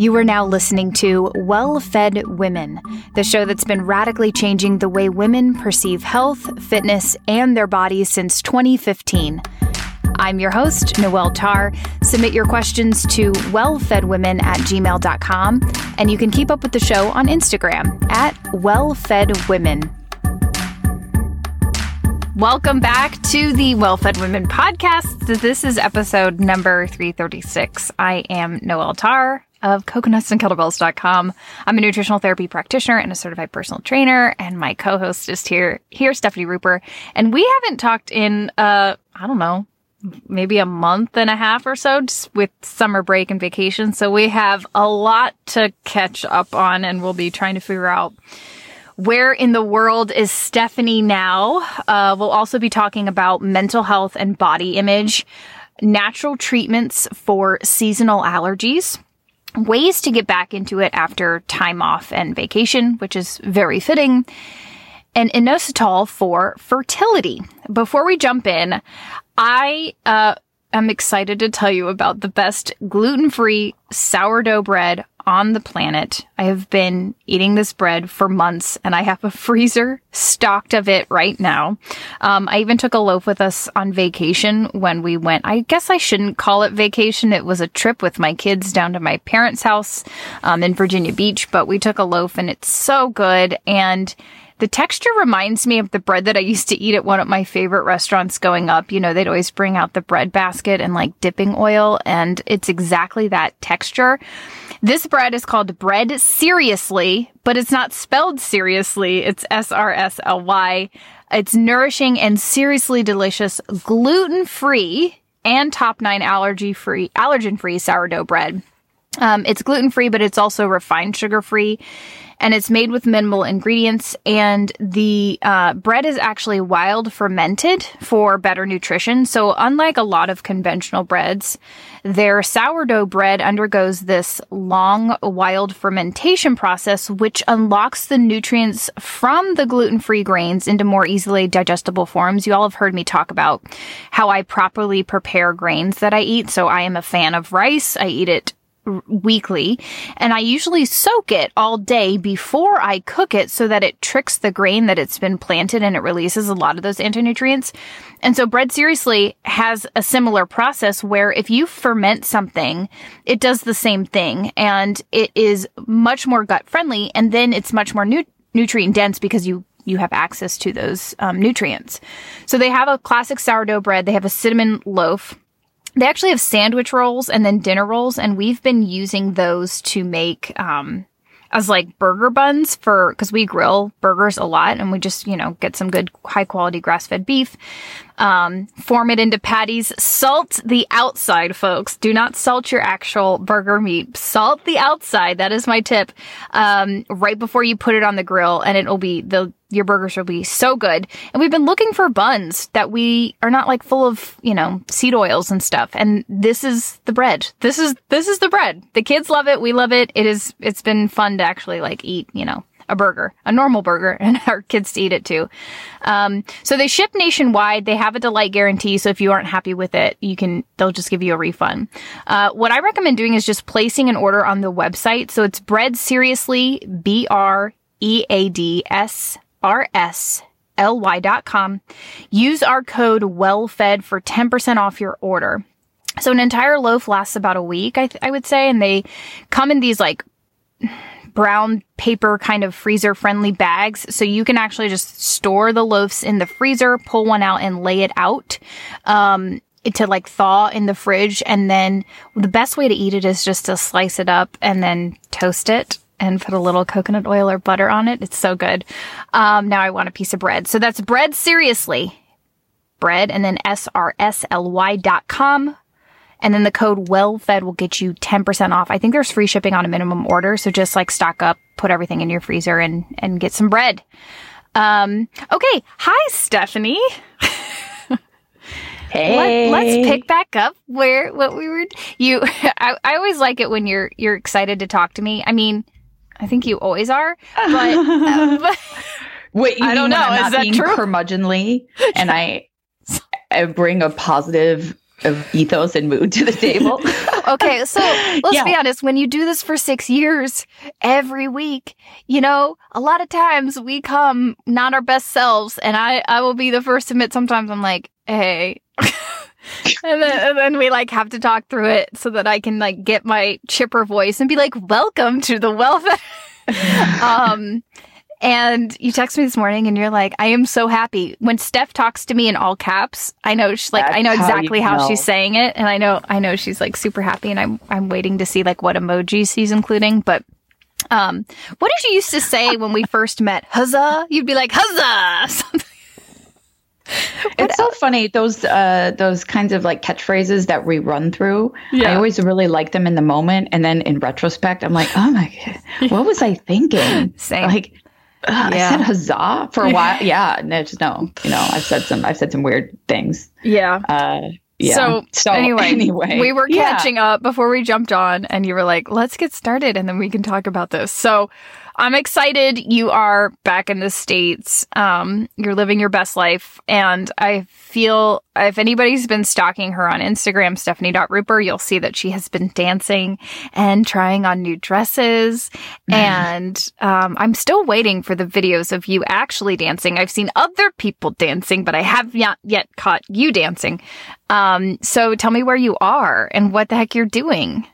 You are now listening to Well Fed Women, the show that's been radically changing the way women perceive health, fitness, and their bodies since 2015. I'm your host, Noelle Tarr. Submit your questions to wellfedwomen at gmail.com, and you can keep up with the show on Instagram at wellfedwomen. Welcome back to the Well Fed Women podcast. This is episode number 336. I am Noelle Tarr of coconutsandkettlebells.com. I'm a nutritional therapy practitioner and a certified personal trainer, and my co-host is here, here, Stefani Ruper. And we haven't talked in, uh, I don't know, maybe a month and a half or so with summer break and vacation. So we have a lot to catch up on, and we'll be trying to figure out where in the world is Stephanie now? Uh, we'll also be talking about mental health and body image, natural treatments for seasonal allergies, ways to get back into it after time off and vacation, which is very fitting, and inositol for fertility. Before we jump in, I uh, am excited to tell you about the best gluten free sourdough bread on the planet. I have been eating this bread for months and I have a freezer stocked of it right now. Um, I even took a loaf with us on vacation when we went. I guess I shouldn't call it vacation. It was a trip with my kids down to my parents' house um, in Virginia Beach, but we took a loaf and it's so good. And the texture reminds me of the bread that I used to eat at one of my favorite restaurants going up. You know, they'd always bring out the bread basket and like dipping oil, and it's exactly that texture. This bread is called bread seriously, but it's not spelled seriously. It's S R S L Y. It's nourishing and seriously delicious, gluten free and top nine allergy free, allergen free sourdough bread. Um, it's gluten free, but it's also refined sugar free and it's made with minimal ingredients. And the uh, bread is actually wild fermented for better nutrition. So, unlike a lot of conventional breads, their sourdough bread undergoes this long wild fermentation process, which unlocks the nutrients from the gluten free grains into more easily digestible forms. You all have heard me talk about how I properly prepare grains that I eat. So, I am a fan of rice. I eat it weekly and I usually soak it all day before I cook it so that it tricks the grain that it's been planted and it releases a lot of those anti-nutrients. And so bread seriously has a similar process where if you ferment something, it does the same thing and it is much more gut friendly and then it's much more nu- nutrient dense because you you have access to those um, nutrients. So they have a classic sourdough bread. They have a cinnamon loaf they actually have sandwich rolls and then dinner rolls, and we've been using those to make um, as like burger buns for because we grill burgers a lot, and we just you know get some good high quality grass fed beef, um, form it into patties. Salt the outside, folks. Do not salt your actual burger meat. Salt the outside. That is my tip. Um, right before you put it on the grill, and it'll be the your burgers will be so good. And we've been looking for buns that we are not like full of, you know, seed oils and stuff. And this is the bread. This is, this is the bread. The kids love it. We love it. It is, it's been fun to actually like eat, you know, a burger, a normal burger, and our kids to eat it too. Um, so they ship nationwide. They have a delight guarantee. So if you aren't happy with it, you can, they'll just give you a refund. Uh, what I recommend doing is just placing an order on the website. So it's bread seriously, B R E A D S R S L Y dot com. Use our code WELLFED for 10% off your order. So an entire loaf lasts about a week, I, th- I would say, and they come in these like brown paper kind of freezer friendly bags. So you can actually just store the loaves in the freezer, pull one out and lay it out. Um, to like thaw in the fridge. And then the best way to eat it is just to slice it up and then toast it and put a little coconut oil or butter on it. It's so good. Um, now I want a piece of bread. So that's bread seriously. Bread and then S-R-S-L-Y dot com and then the code WELLFED will get you 10% off. I think there's free shipping on a minimum order. So just like stock up, put everything in your freezer and, and get some bread. Um, okay. Hi, Stefani. Hey. Let, us pick back up where what we were. You, I, I always like it when you're you're excited to talk to me. I mean, I think you always are, but, uh, but wait, I don't know. Is that true? Curmudgeonly, and I I bring a positive of ethos and mood to the table. okay, so let's yeah. be honest. When you do this for six years, every week, you know, a lot of times we come not our best selves, and I I will be the first to admit. Sometimes I'm like, hey. And, then, and then we like have to talk through it so that I can like get my chipper voice and be like, "Welcome to the welfare." um, and you text me this morning and you're like, I am so happy. When Steph talks to me in all caps, I know she's like, That's I know exactly how, how she's saying it. And I know, I know she's like super happy and I'm, I'm waiting to see like what emojis she's including. But, um, what did you used to say when we first met? Huzzah! You'd be like, huzzah! it's so funny those uh those kinds of like catchphrases that we run through yeah. i always really like them in the moment and then in retrospect i'm like oh my god what was i thinking Same. like uh, yeah. I said huzzah for a while. yeah, no, just no. You know, I've said some. I've said some weird things. Yeah. Uh, yeah. So, so anyway, anyway, we were catching yeah. up before we jumped on, and you were like, "Let's get started, and then we can talk about this." So, I'm excited you are back in the States. Um, you're living your best life. And I feel if anybody's been stalking her on Instagram, Stefani.Ruper, you'll see that she has been dancing and trying on new dresses. and um, I'm still waiting for the videos of you actually dancing. I've seen other people dancing, but I have not yet caught you dancing. Um, so tell me where you are and what the heck you're doing.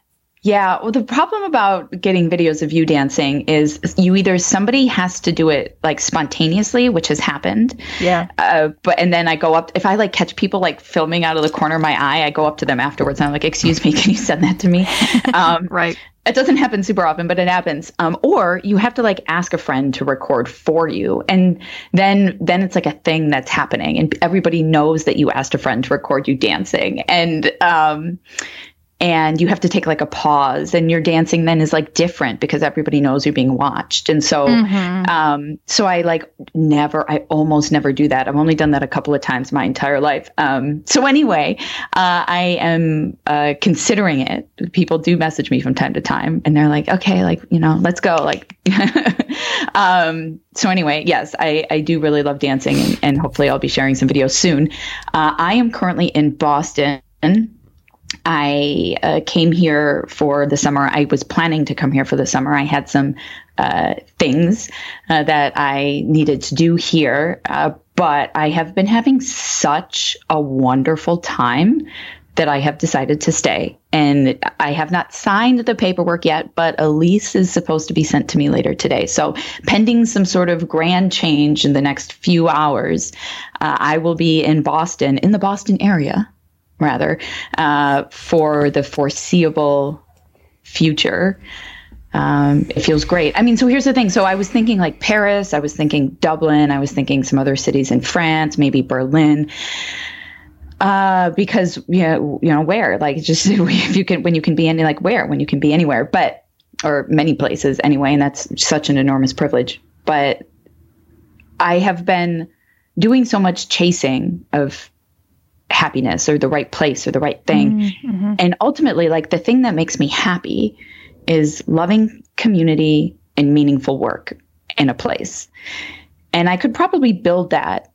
Yeah. Well, the problem about getting videos of you dancing is you either somebody has to do it like spontaneously, which has happened. Yeah. Uh, but and then I go up if I like catch people like filming out of the corner of my eye, I go up to them afterwards and I'm like, "Excuse me, can you send that to me?" Um, right. It doesn't happen super often, but it happens. Um, or you have to like ask a friend to record for you, and then then it's like a thing that's happening, and everybody knows that you asked a friend to record you dancing, and um, and you have to take like a pause and your dancing then is like different because everybody knows you're being watched. And so mm-hmm. um so i like never i almost never do that. I've only done that a couple of times my entire life. Um so anyway uh, i am uh, considering it. People do message me from time to time and they're like okay like you know let's go like um so anyway yes i i do really love dancing and, and hopefully i'll be sharing some videos soon. Uh, i am currently in boston I uh, came here for the summer. I was planning to come here for the summer. I had some uh, things uh, that I needed to do here, uh, but I have been having such a wonderful time that I have decided to stay. And I have not signed the paperwork yet, but a lease is supposed to be sent to me later today. So, pending some sort of grand change in the next few hours, uh, I will be in Boston, in the Boston area rather, uh, for the foreseeable future. Um, it feels great. I mean, so here's the thing. So I was thinking like Paris, I was thinking Dublin, I was thinking some other cities in France, maybe Berlin. Uh, because you know, you know where like just if you can when you can be any like where when you can be anywhere, but or many places anyway, and that's such an enormous privilege. But I have been doing so much chasing of happiness or the right place or the right thing. Mm-hmm, mm-hmm. And ultimately, like the thing that makes me happy is loving community and meaningful work in a place. And I could probably build that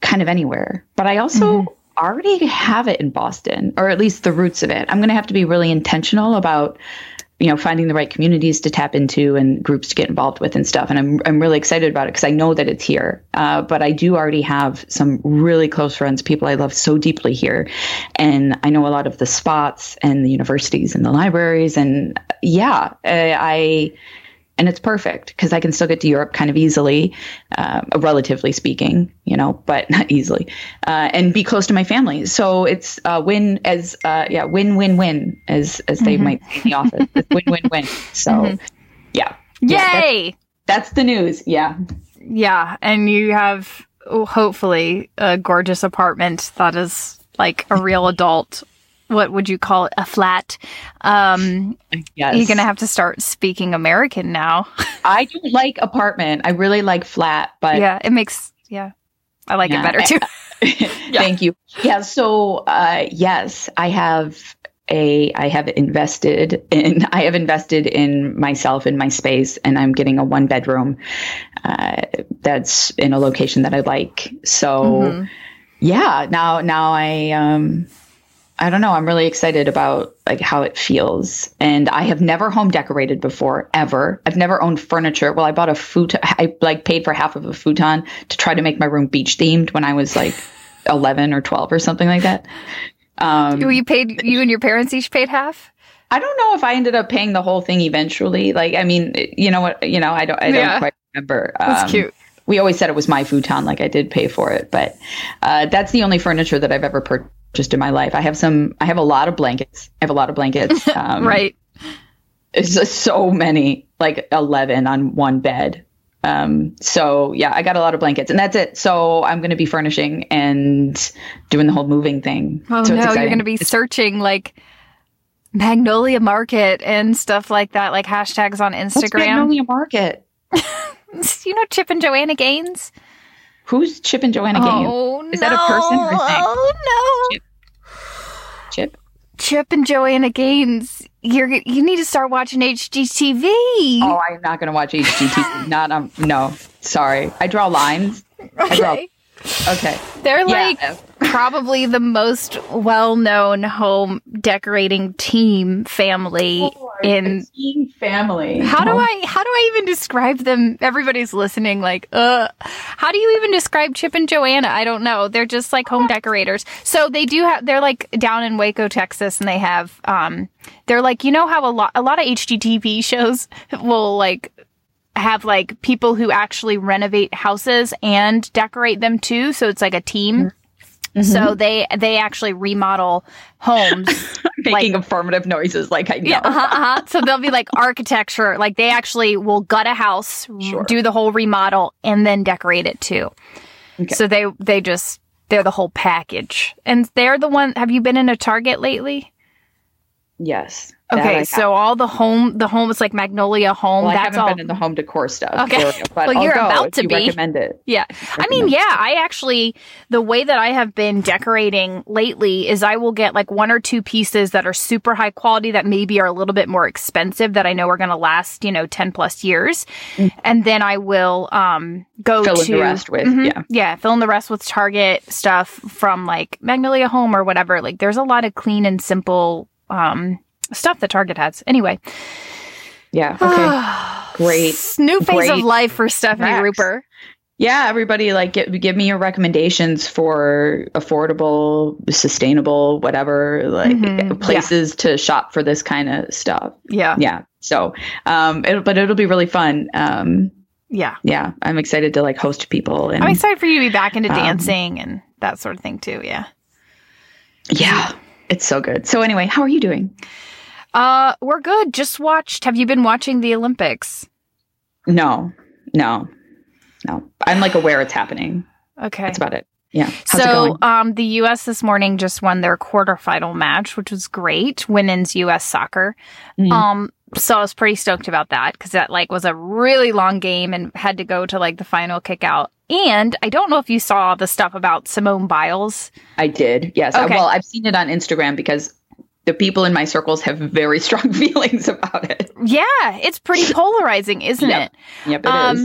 kind of anywhere, but I also mm-hmm. already have it in Boston, or at least the roots of it. I'm going to have to be really intentional about you know finding the right communities to tap into and groups to get involved with and stuff. And i'm, I'm really excited about it because i know that it's here. Uh, but i do already have some really close friends people i love so deeply here. And i know a lot of the spots and the universities and the libraries. And yeah i and it's perfect because I can still get to Europe kind of easily, uh, relatively speaking, you know, but not easily, uh, and be close to my family. So it's uh, win as uh, yeah, win win win as as they mm-hmm. might say in the office. It's win win win. So mm-hmm. yeah, yay! Yeah, that's, that's the news. Yeah, yeah, and you have hopefully a gorgeous apartment that is like a real adult what would you call it? A flat. Um yes. you're gonna have to start speaking american now. I don't like apartment. I really like flat but yeah it makes yeah. I like yeah, it better too. Yeah. thank you. Yeah so uh yes i have a i have invested in i have invested in myself in my space and i'm getting a one bedroom uh, that's in a location that i like. So mm-hmm. yeah now now i um I don't know. I'm really excited about like how it feels. And I have never home decorated before, ever. I've never owned furniture. Well, I bought a futon. I like paid for half of a futon to try to make my room beach themed when I was like 11 or 12 or something like that. Um, you paid, you and your parents each paid half? I don't know if I ended up paying the whole thing eventually. Like, I mean, you know what, you know, I don't, I don't yeah. quite remember. Um, That's cute. We always said it was my futon, like I did pay for it, but uh, that's the only furniture that I've ever purchased in my life. I have some, I have a lot of blankets. I have a lot of blankets. Um, right. It's just so many, like 11 on one bed. Um, so yeah, I got a lot of blankets and that's it. So I'm going to be furnishing and doing the whole moving thing. Oh so no, you're going to be searching like Magnolia Market and stuff like that, like hashtags on Instagram. What's Magnolia Market? you know Chip and Joanna Gaines? Who's Chip and Joanna Gaines? Oh, Is no. that a person or a thing? Oh no. Chip. Chip. And Joanna Gaines, you're you need to start watching HGTV. Oh, I'm not going to watch HGTV. not um no. Sorry. I draw lines. Okay. I draw, okay. They're like yeah probably the most well-known home decorating team family oh, in team family. How do I how do I even describe them? Everybody's listening like, uh how do you even describe Chip and Joanna? I don't know. They're just like home decorators. So they do have they're like down in Waco, Texas and they have um they're like you know how a lot a lot of HGTV shows will like have like people who actually renovate houses and decorate them too. So it's like a team. Mm-hmm. Mm-hmm. So they they actually remodel homes, making like, affirmative noises. Like I know. Yeah, uh-huh, uh-huh. So they'll be like architecture. Like they actually will gut a house, sure. do the whole remodel, and then decorate it too. Okay. So they they just they're the whole package, and they're the one. Have you been in a Target lately? Yes. Okay, so all the home, the home is like Magnolia Home. Well, that's I haven't all... been in the home decor stuff. Okay, but well, you're about to be. Recommend it. Yeah, I mean, yeah, I actually the way that I have been decorating lately is I will get like one or two pieces that are super high quality that maybe are a little bit more expensive that I know are going to last you know ten plus years, mm-hmm. and then I will um go fill to in the rest with mm-hmm, yeah yeah fill in the rest with Target stuff from like Magnolia Home or whatever. Like, there's a lot of clean and simple um stuff that Target has. Anyway. Yeah. Okay. Great. New phase Great. of life for Stefani Max. Ruper. Yeah, everybody like give, give me your recommendations for affordable, sustainable, whatever like mm-hmm. places yeah. to shop for this kind of stuff. Yeah. Yeah. So, um it, but it'll be really fun. Um yeah. Yeah, I'm excited to like host people and I'm excited for you to be back into um, dancing and that sort of thing too. Yeah. Yeah. It's so good. So anyway, how are you doing? Uh, we're good. Just watched. Have you been watching the Olympics? No, no, no. I'm like aware it's happening. Okay, that's about it. Yeah. How's so, um, the U.S. this morning just won their quarterfinal match, which was great. Women's U.S. soccer. Mm-hmm. Um, so I was pretty stoked about that because that like was a really long game and had to go to like the final kick out. And I don't know if you saw the stuff about Simone Biles. I did. Yes. Okay. I, well, I've seen it on Instagram because the people in my circles have very strong feelings about it. Yeah, it's pretty polarizing, isn't yep. it? Yep, it um,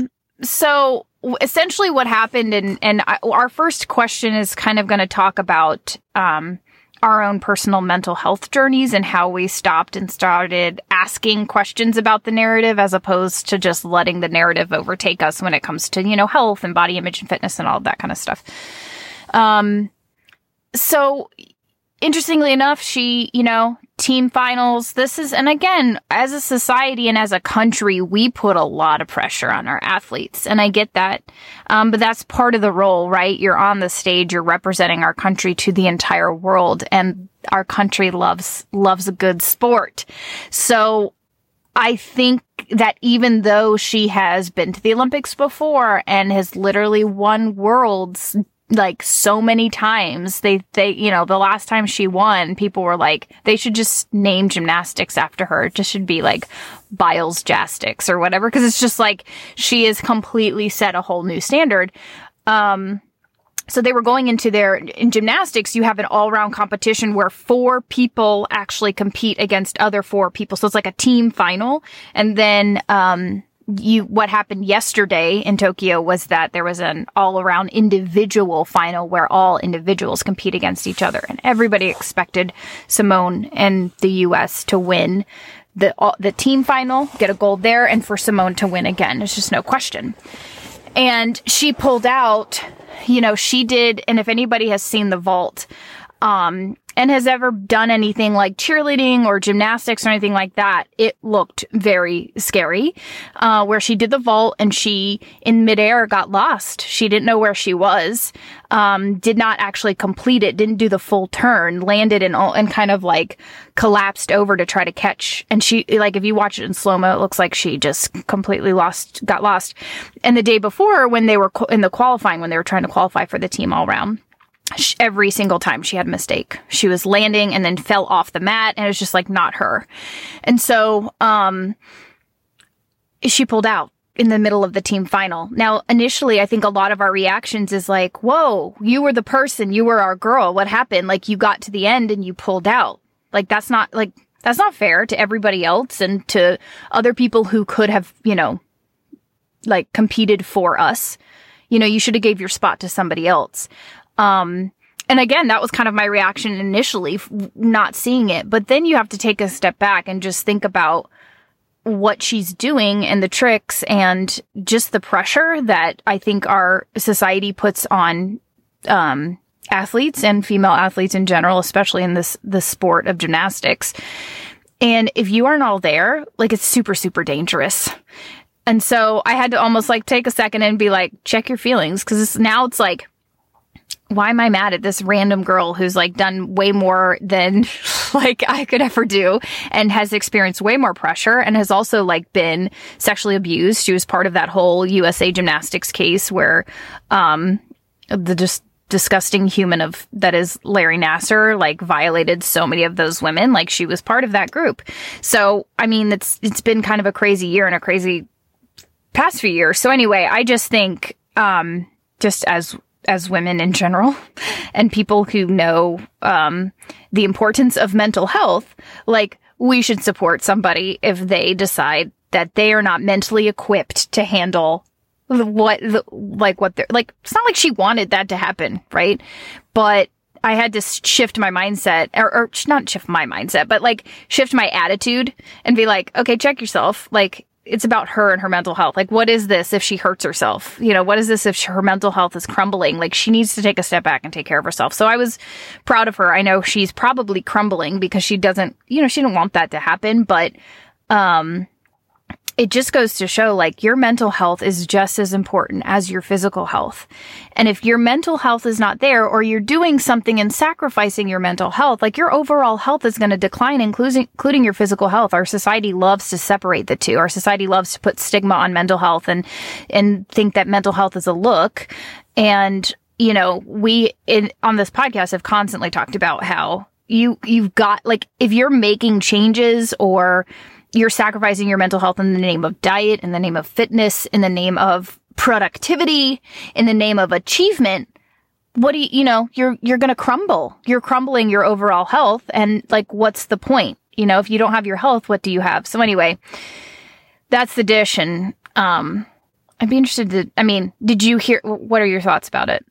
is. So essentially, what happened, and and I, our first question is kind of going to talk about um, our own personal mental health journeys and how we stopped and started asking questions about the narrative as opposed to just letting the narrative overtake us when it comes to you know health and body image and fitness and all of that kind of stuff. Um, so interestingly enough, she, you know, team finals. This is, and again, as a society and as a country, we put a lot of pressure on our athletes. And I get that. Um, but that's part of the role, right? You're on the stage, you're representing our country to the entire world. And our country loves, loves a good sport. So I think that even though she has been to the Olympics before and has literally won worlds like so many times. They, they, you know, the last time she won, people were like, they should just name gymnastics after her. It just should be like Biles Jastics or whatever. Cause it's just like she has completely set a whole new standard. Um, so they were going into their in gymnastics you have an all-round competition where four people actually compete against other four people so it's like a team final and then um you what happened yesterday in Tokyo was that there was an all around individual final where all individuals compete against each other and everybody expected Simone and the US to win the the team final, get a gold there and for Simone to win again. It's just no question. And she pulled out, you know, she did and if anybody has seen the vault um and has ever done anything like cheerleading or gymnastics or anything like that, it looked very scary. Uh, where she did the vault and she in midair got lost. She didn't know where she was. Um, did not actually complete it. Didn't do the full turn. Landed and and kind of like collapsed over to try to catch. And she like if you watch it in slow mo, it looks like she just completely lost, got lost. And the day before, when they were in the qualifying, when they were trying to qualify for the team all round every single time she had a mistake. She was landing and then fell off the mat and it was just like not her. And so, um, she pulled out in the middle of the team final. Now, initially, I think a lot of our reactions is like, whoa, you were the person, you were our girl. What happened? Like you got to the end and you pulled out. Like that's not like, that's not fair to everybody else and to other people who could have, you know, like competed for us. You know, you should have gave your spot to somebody else. Um, and again, that was kind of my reaction initially, not seeing it. But then you have to take a step back and just think about what she's doing and the tricks and just the pressure that I think our society puts on, um, athletes and female athletes in general, especially in this, the sport of gymnastics. And if you aren't all there, like it's super, super dangerous. And so I had to almost like take a second and be like, check your feelings. Cause now it's like, why am I mad at this random girl who's like done way more than like I could ever do and has experienced way more pressure and has also like been sexually abused. She was part of that whole USA gymnastics case where um the just disgusting human of that is Larry Nassar like violated so many of those women like she was part of that group. So, I mean, it's it's been kind of a crazy year and a crazy past few years. So anyway, I just think um just as as women in general and people who know um, the importance of mental health, like we should support somebody if they decide that they are not mentally equipped to handle what the, like what they're like it's not like she wanted that to happen right? But i had to shift my mindset or, or not shift my mindset but like shift my attitude and be like okay check yourself. Like it's about her and her mental health. Like, what is this if she hurts herself? You know, what is this if she, her mental health is crumbling? Like, she needs to take a step back and take care of herself. So I was proud of her. I know she's probably crumbling because she doesn't, you know, she didn't want that to happen, but, um, it just goes to show like your mental health is just as important as your physical health. And if your mental health is not there or you're doing something and sacrificing your mental health, like your overall health is going to decline, including, including your physical health. Our society loves to separate the two. Our society loves to put stigma on mental health and, and think that mental health is a look. And, you know, we in, on this podcast have constantly talked about how you, you've got like, if you're making changes or, you're sacrificing your mental health in the name of diet, in the name of fitness, in the name of productivity, in the name of achievement. What do you, you know, you're, you're going to crumble. You're crumbling your overall health. And like, what's the point? You know, if you don't have your health, what do you have? So anyway, that's the dish. And, um, I'd be interested to, I mean, did you hear, what are your thoughts about it?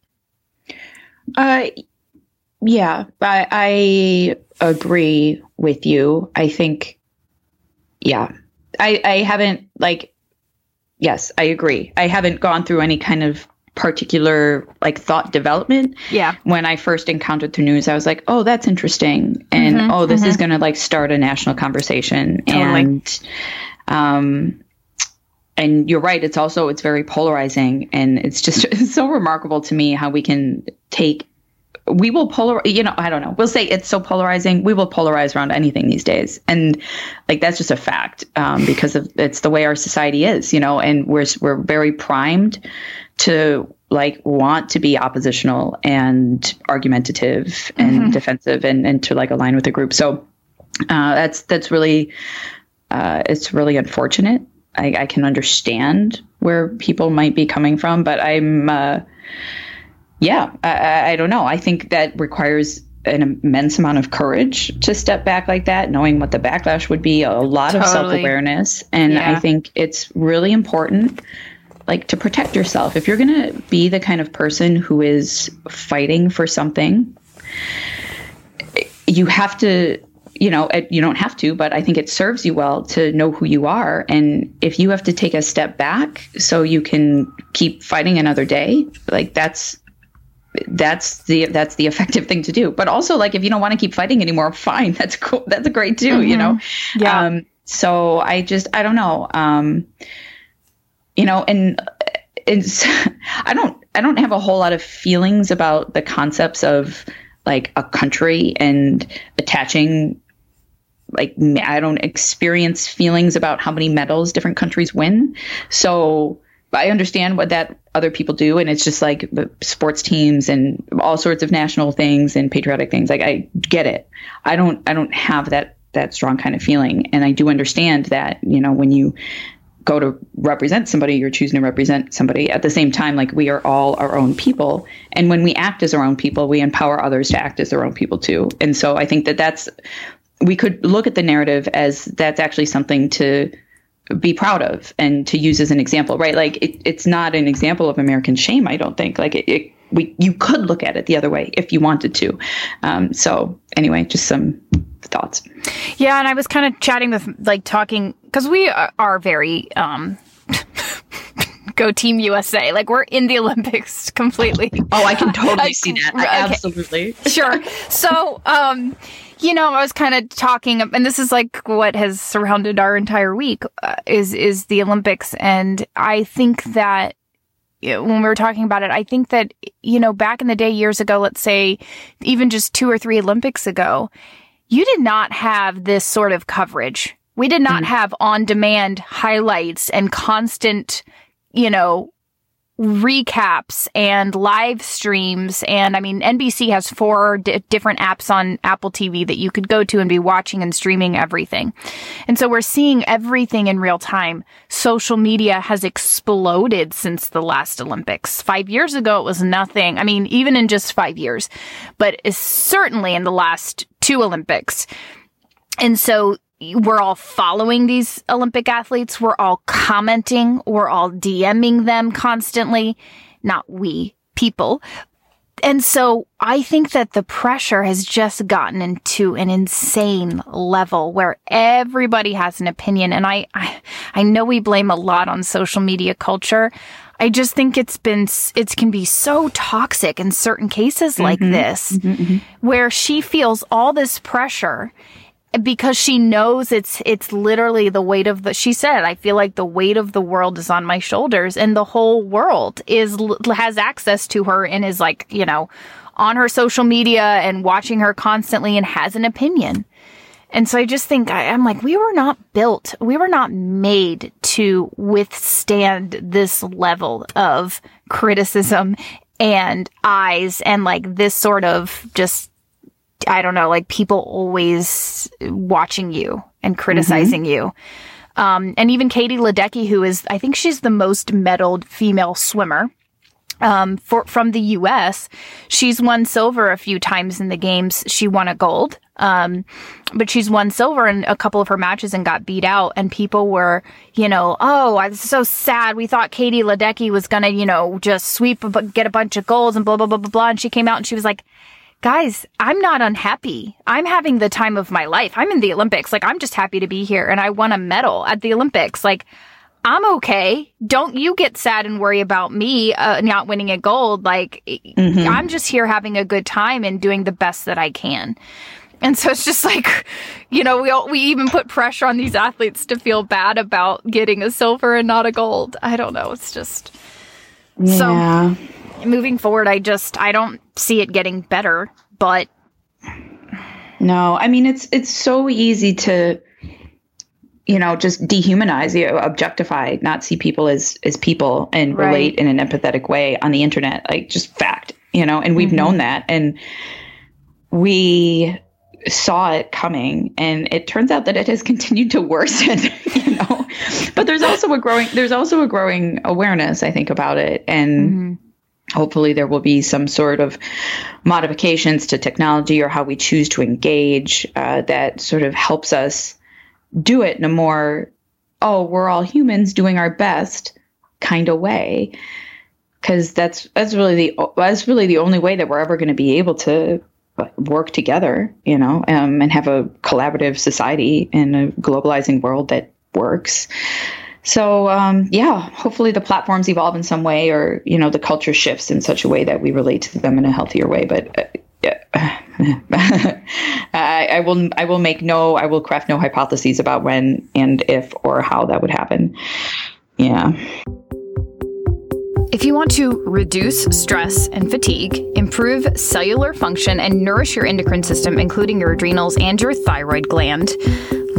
Uh, yeah, I, I agree with you. I think yeah, I, I haven't like, yes, I agree. I haven't gone through any kind of particular like thought development. Yeah. When I first encountered the news, I was like, oh, that's interesting. And mm-hmm, oh, this mm-hmm. is going to like start a national conversation. Totally. And, um, and you're right. It's also, it's very polarizing and it's just it's so remarkable to me how we can take we will polar you know i don't know. We'll say it's so polarizing. We will polarize around anything these days. And like that's just a fact um, because of it's the way our society is you know and we're we're very primed to like want to be oppositional and argumentative and mm-hmm. defensive and and to like align with the group. So uh, that's that's really uh, it's really unfortunate. I, I can understand where people might be coming from but i'm uh, yeah, I, I don't know. I think that requires an immense amount of courage to step back like that, knowing what the backlash would be, a lot totally. of self awareness. And yeah. I think it's really important, like, to protect yourself. If you're going to be the kind of person who is fighting for something, you have to you know, you don't have to, but I think it serves you well to know who you are. And if you have to take a step back so you can keep fighting another day, like that's that's the that's the effective thing to do. But also, like if you don't want to keep fighting anymore, fine, that's cool. That's great too. Mm-hmm. You know. Yeah. Um, so I just I don't know. Um, you know, and it's I don't I don't have a whole lot of feelings about the concepts of like a country and attaching like I don't experience feelings about how many medals different countries win. So I understand what that other people do, and it's just like sports teams and all sorts of national things and patriotic things. Like I get it. I don't. I don't have that that strong kind of feeling, and I do understand that you know when you go to represent somebody, you're choosing to represent somebody. At the same time, like we are all our own people, and when we act as our own people, we empower others to act as their own people too. And so I think that that's we could look at the narrative as that's actually something to be proud of and to use as an example, right? Like it, it's not an example of American shame, I don't think. Like it, it, we you could look at it the other way if you wanted to. Um, so anyway, just some thoughts. Yeah, and I was kind of chatting with like talking because we are, are very um, go Team USA. Like we're in the Olympics completely. Oh, I can totally see that. Okay. Absolutely. Sure. So, um, you know, I was kind of talking, and this is like what has surrounded our entire week uh, is is the Olympics, and I think that when we were talking about it, I think that you know, back in the day, years ago, let's say, even just two or three Olympics ago, you did not have this sort of coverage. We did not mm. have on demand highlights and constant, you know, recaps and live streams. And I mean, NBC has four d- different apps on Apple TV that you could go to and be watching and streaming everything. And so we're seeing everything in real time. Social media has exploded since the last Olympics. Five years ago, it was nothing. I mean, even in just five years, but certainly in the last two Olympics. And so we're all following these Olympic athletes. We're all commenting. We're all DMing them constantly. Not we, people. And so I think that the pressure has just gotten into an insane level where everybody has an opinion. And I, I, I know we blame a lot on social media culture. I just think it's been, it can be so toxic in certain cases like mm-hmm. this, mm-hmm, mm-hmm. where she feels all this pressure because she knows it's it's literally the weight of the she said i feel like the weight of the world is on my shoulders and the whole world is has access to her and is like you know on her social media and watching her constantly and has an opinion. And so i just think I, i'm like we were not built we were not made to withstand this level of criticism and eyes and like this sort of just I don't know, like people always watching you and criticizing mm-hmm. you. Um, and even Katie Ledecky, who is, I think she's the most medaled female swimmer. Um, for, from the U.S., she's won silver a few times in the games. She won a gold. Um, but she's won silver in a couple of her matches and got beat out. And people were, you know, oh, I'm so sad. We thought Katie Ledecky was gonna, you know, just sweep, get a bunch of golds and blah, blah, blah, blah, blah. And she came out and she was like, guys, I'm not unhappy. I'm having the time of my life. I'm in the Olympics. Like, I'm just happy to be here and I won a medal at the Olympics. Like, I'm okay. Don't you get sad and worry about me uh, not winning a gold. Like, mm-hmm. I'm just here having a good time and doing the best that I can. And so it's just like, you know, we all, we even put pressure on these athletes to feel bad about getting a silver and not a gold. I don't know. It's just yeah. so moving forward, I just I don't see it getting better. But no, I mean it's it's so easy to you know just dehumanize you objectify not see people as as people and right. relate in an empathetic way on the internet like just fact you know and we've mm-hmm. known that and we saw it coming and it turns out that it has continued to worsen you know but there's also a growing there's also a growing awareness i think about it and mm-hmm hopefully there will be some sort of modifications to technology or how we choose to engage uh, that sort of helps us do it in a more oh we're all humans doing our best kind of way. Because that's that's really the that's really the only way that we're ever going to be able to work together you know um, and have a collaborative society in a globalizing world that works so um, yeah, hopefully the platforms evolve in some way, or you know the culture shifts in such a way that we relate to them in a healthier way. But uh, I, I, will I will make no I will craft no hypotheses about when and if or how that would happen. Yeah. If you want to reduce stress and fatigue, improve cellular function, and nourish your endocrine system, including your adrenals and your thyroid gland,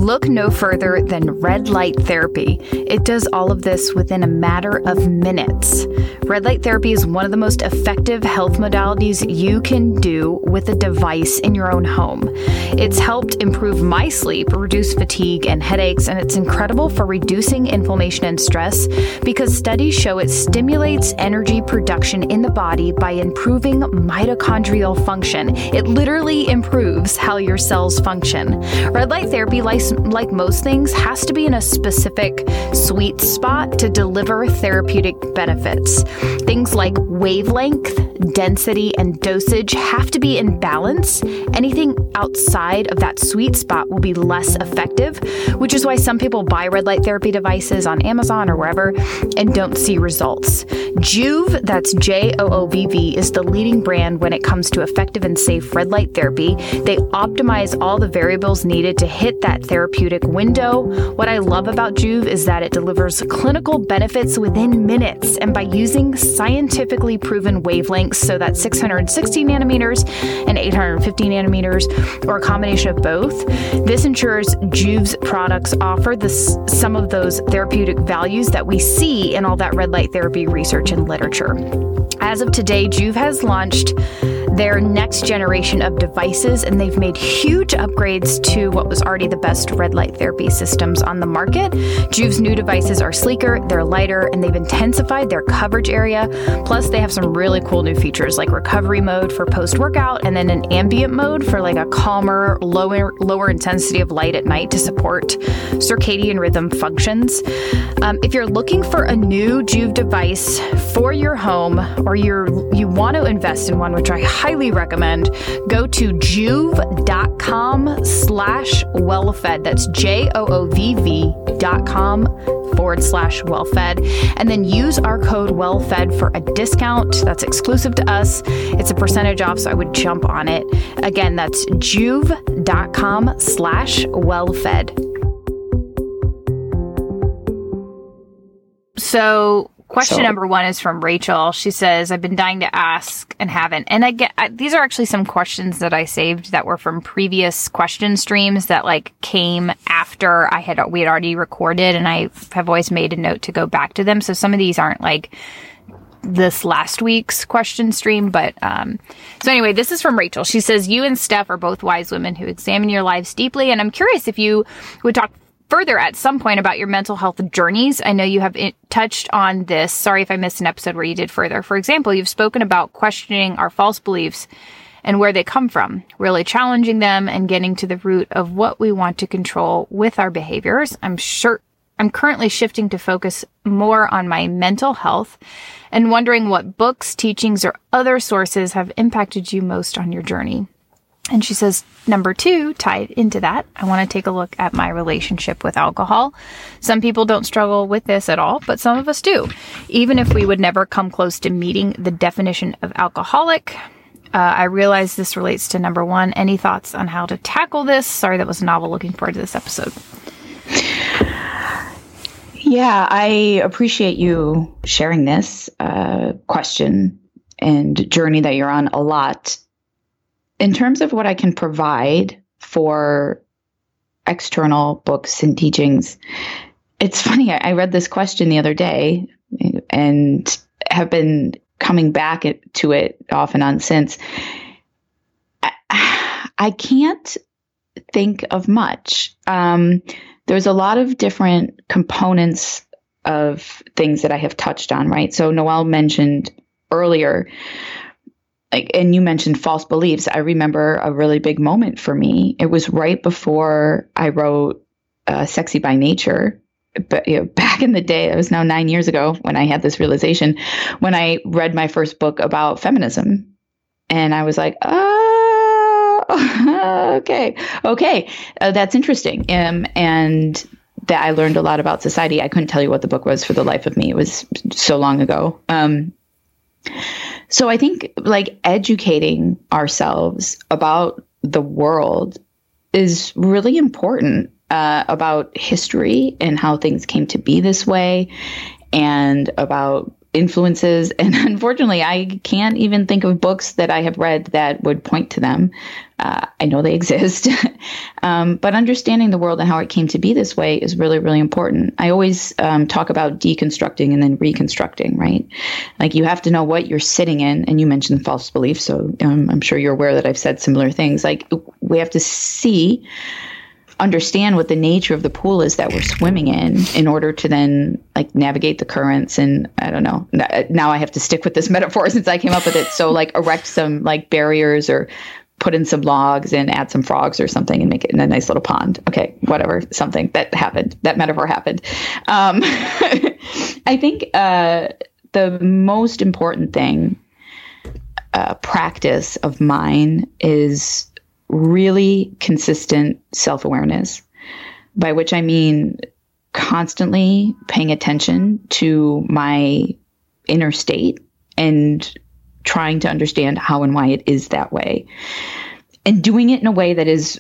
Look no further than red light therapy. It does all of this within a matter of minutes. Red light therapy is one of the most effective health modalities you can do with a device in your own home. It's helped improve my sleep, reduce fatigue and headaches, and it's incredible for reducing inflammation and stress because studies show it stimulates energy production in the body by improving mitochondrial function. It literally improves how your cells function. Red light therapy like most things, has to be in a specific sweet spot to deliver therapeutic benefits. Things like wavelength, density, and dosage have to be in balance. Anything outside of that sweet spot will be less effective, which is why some people buy red light therapy devices on Amazon or wherever and don't see results. Joovv, that's J O O V V, is the leading brand when it comes to effective and safe red light therapy. They optimize all the variables needed to hit that therapeutic window. What I love about Joovv is that it delivers clinical benefits within minutes and by using scientifically proven wavelengths, so that's 660 nanometers and 850 nanometers, or a combination of both. This ensures Joovv's products offer this, some of those therapeutic values that we see in all that red light therapy research and literature. As of today, Joovv has launched their next generation of devices, and they've made huge upgrades to what was already the best red light therapy systems on the market. Joovv's new devices are sleeker, they're lighter, and they've intensified their coverage area. Plus, they have some really cool new features like recovery mode for post workout, and then an ambient mode for like a calmer, lower lower intensity of light at night to support circadian rhythm functions. Um, if you're looking for a new Joovv device for your home, or you're you want to invest in one, which I highly recommend. Go to joovv.com slash wellfed. That's J O O V V dot com forward slash wellfed. And then use our code wellfed for a discount that's exclusive to us. It's a percentage off, so I would jump on it. Again, that's joovv.com slash wellfed. So Question so, number one is from Rachel. She says, "I've been dying to ask and haven't." And I get I, these are actually some questions that I saved that were from previous question streams that like came after I had we had already recorded, and I have always made a note to go back to them. So some of these aren't like this last week's question stream, but um, so anyway, this is from Rachel. She says, "You and Steph are both wise women who examine your lives deeply, and I'm curious if you would talk further at some point about your mental health journeys. I know you have touched on this. Sorry if I missed an episode where you did further. For example, you've spoken about questioning our false beliefs and where they come from, really challenging them and getting to the root of what we want to control with our behaviors. I'm sure I'm currently shifting to focus more on my mental health and wondering what books, teachings, or other sources have impacted you most on your journey. And she says, number two, tied into that, I want to take a look at my relationship with alcohol. Some people don't struggle with this at all, but some of us do. Even if we would never come close to meeting the definition of alcoholic, uh, I realize this relates to number one. Any thoughts on how to tackle this? Sorry, that was novel. Looking forward to this episode. Yeah, I appreciate you sharing this uh, question and journey that you're on a lot in terms of what I can provide for external books and teachings, it's funny. I, I read this question the other day and have been coming back to it off and on since. I, I can't think of much. Um, there's a lot of different components of things that I have touched on, right? So Noelle mentioned earlier, like, and you mentioned false beliefs. I remember a really big moment for me. It was right before I wrote uh, "Sexy by Nature." But you know, back in the day, it was now nine years ago when I had this realization. When I read my first book about feminism, and I was like, "Oh, okay, okay, uh, that's interesting." Um, and that I learned a lot about society. I couldn't tell you what the book was for the life of me. It was so long ago. Um, so I think like educating ourselves about the world is really important uh, about history and how things came to be this way and about influences. And unfortunately, I can't even think of books that I have read that would point to them. Uh, I know they exist, um, but understanding the world and how it came to be this way is really, really important. I always um, talk about deconstructing and then reconstructing, right? Like you have to know what you're sitting in. And you mentioned false beliefs. So um, I'm sure you're aware that I've said similar things. Like we have to see understand what the nature of the pool is that we're swimming in in order to then like navigate the currents and i don't know now i have to stick with this metaphor since i came up with it. So like erect some like barriers or put in some logs and add some frogs or something and make it in a nice little pond. Okay whatever something that happened that metaphor happened. Um, i think uh, the most important thing uh, practice of mine is really consistent self awareness, by which I mean constantly paying attention to my inner state and trying to understand how and why it is that way. And doing it in a way that is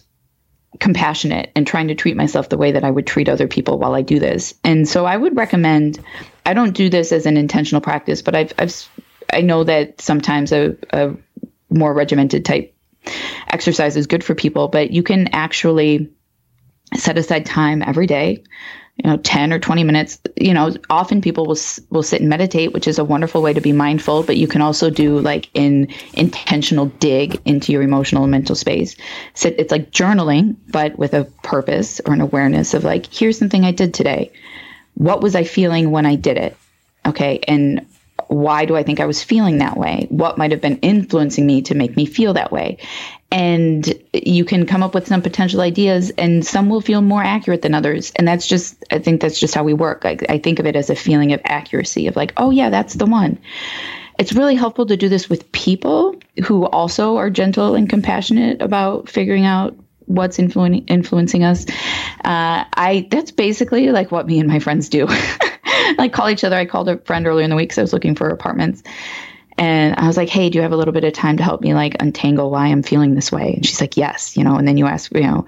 compassionate and trying to treat myself the way that I would treat other people while I do this. And so I would recommend I don't do this as an intentional practice, but I've, I've I know that sometimes a, a more regimented type exercise is good for people, but you can actually set aside time every day you know 10 or 20 minutes. You know often people will will sit and meditate which is a wonderful way to be mindful but you can also do like an intentional dig into your emotional and mental space. So it's like journaling but with a purpose or an awareness of like here's something i did today. What was i feeling when i did it? Okay and why do I think I was feeling that way? What might have been influencing me to make me feel that way? And you can come up with some potential ideas, and some will feel more accurate than others. And that's just, I think that's just how we work. I, I think of it as a feeling of accuracy of like, oh, yeah, that's the one. It's really helpful to do this with people who also are gentle and compassionate about figuring out what's influ- influencing us. Uh, I that's basically like what me and my friends do. like call each other. I called a friend earlier in the week because I was looking for apartments. And I was like, hey, do you have a little bit of time to help me like untangle why I'm feeling this way? And she's like, yes, you know, and then you ask, you know,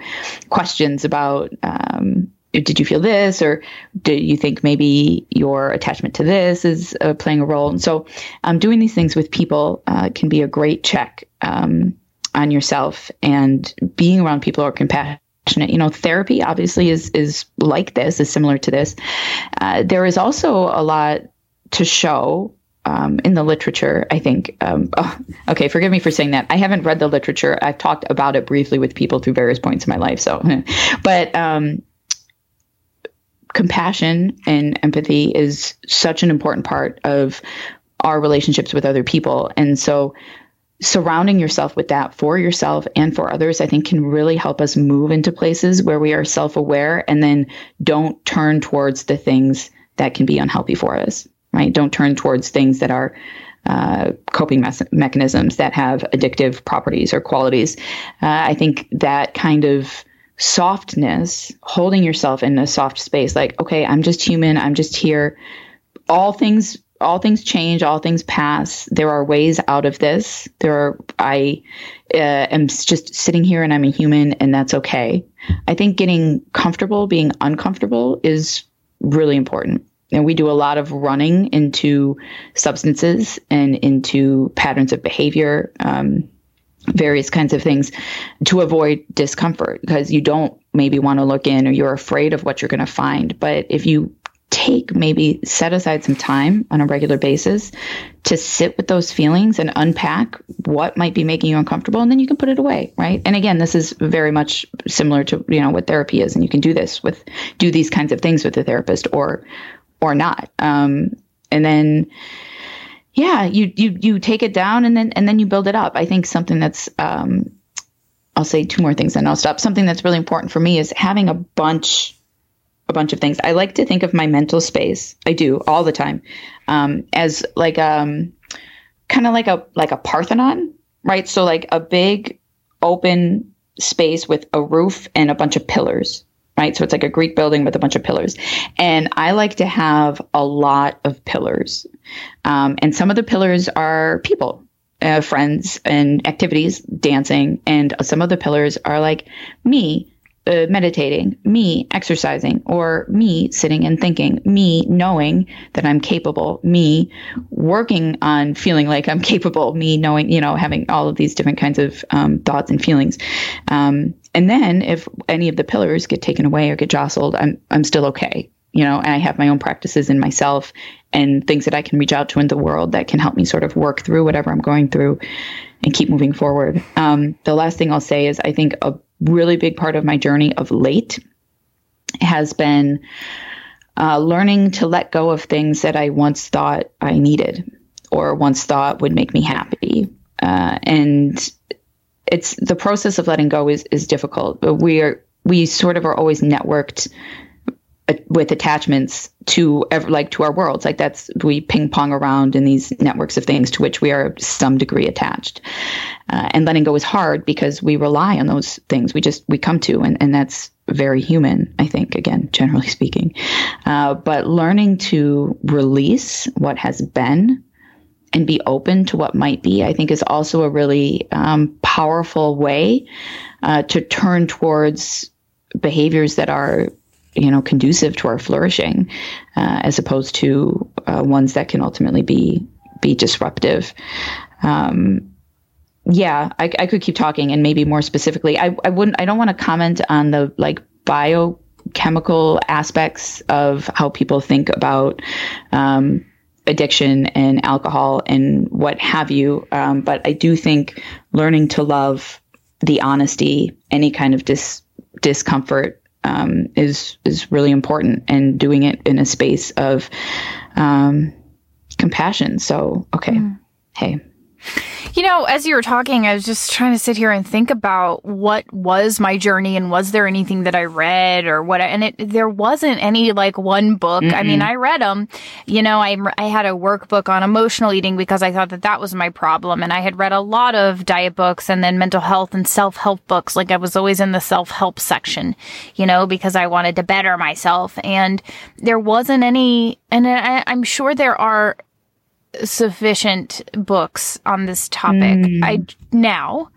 questions about, um, did you feel this or do you think maybe your attachment to this is uh, playing a role and so um, doing these things with people uh, can be a great check um, on yourself and being around people who are compassionate you know therapy obviously is is like this is similar to this. Uh, there is also a lot to show um, in the literature i think um, oh, okay forgive me for saying that. I haven't read the literature. I've talked about it briefly with people through various points in my life so. But um, compassion and empathy is such an important part of our relationships with other people. And so surrounding yourself with that for yourself and for others, I think can really help us move into places where we are self aware and then don't turn towards the things that can be unhealthy for us, right? Don't turn towards things that are uh, coping mechanisms that have addictive properties or qualities. Uh, I think that kind of softness, holding yourself in a soft space, like, okay, I'm just human, I'm just here. All things all things change, all things pass. There are ways out of this. There are, I uh, am just sitting here and I'm a human and that's okay. I think getting comfortable being uncomfortable is really important. And we do a lot of running into substances and into patterns of behavior, um, various kinds of things to avoid discomfort because you don't maybe want to look in or you're afraid of what you're going to find. But if you take maybe set aside some time on a regular basis to sit with those feelings and unpack what might be making you uncomfortable and then you can put it away right and again this is very much similar to you know what therapy is and you can do this with do these kinds of things with a therapist or or not um, and then yeah, you you you take it down and then and then you build it up. I think something that's um, I'll say two more things and I'll stop. Something that's really important for me is having a bunch a bunch of things. I like to think of my mental space. I do all the time um, as like um kind of like a like a Parthenon, right? So like a big open space with a roof and a bunch of pillars right? So it's like a Greek building with a bunch of pillars. And I like to have a lot of pillars. Um, and some of the pillars are people, uh, friends, and activities, dancing. And some of the pillars are like me. Uh, meditating, me exercising, or me sitting and thinking, me knowing that I'm capable, me working on feeling like I'm capable, me knowing, you know, having all of these different kinds of um, thoughts and feelings. Um, and then if any of the pillars get taken away or get jostled, I'm I'm still okay. You know, and I have my own practices in myself and things that I can reach out to in the world that can help me sort of work through whatever I'm going through and keep moving forward. Um, the last thing I'll say is I think a really big part of my journey of late has been uh, learning to let go of things that I once thought I needed or once thought would make me happy. Uh, and it's the process of letting go is is difficult. But we are we sort of are always networked with attachments to ever like to our worlds. Like that's we ping pong around in these networks of things to which we are some degree attached. Uh, and letting go is hard because we rely on those things we just we come to and, and that's very human i think again generally speaking. Uh, but learning to release what has been and be open to what might be, I think is also a really um, powerful way uh, to turn towards behaviors that are, you know, conducive to our flourishing, uh, as opposed to uh, ones that can ultimately be be disruptive. Um, yeah, I, I, could keep talking, and maybe more specifically, I, I wouldn't. I don't want to comment on the like biochemical aspects of how people think about um, addiction and alcohol and what have you. Um, but I do think learning to love the honesty, any kind of dis- discomfort um, is is really important, and doing it in a space of um, compassion. So, okay, mm. hey. You know, as you were talking, I was just trying to sit here and think about what was my journey and was there anything that I read or what, and it, there wasn't any like one book. Mm-mm. I mean, I read them, you know, I, I had a workbook on emotional eating because I thought that that was my problem. And I had read a lot of diet books and then mental health and self help books. Like I was always in the self help section, you know, because I wanted to better myself. And there wasn't any, and I, I'm sure there are sufficient books on this topic. Mm. I now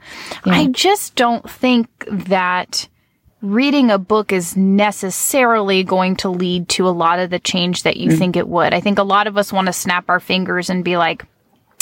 yeah. I just don't think that reading a book is necessarily going to lead to a lot of the change that you mm. think it would. I think a lot of us want to snap our fingers and be like,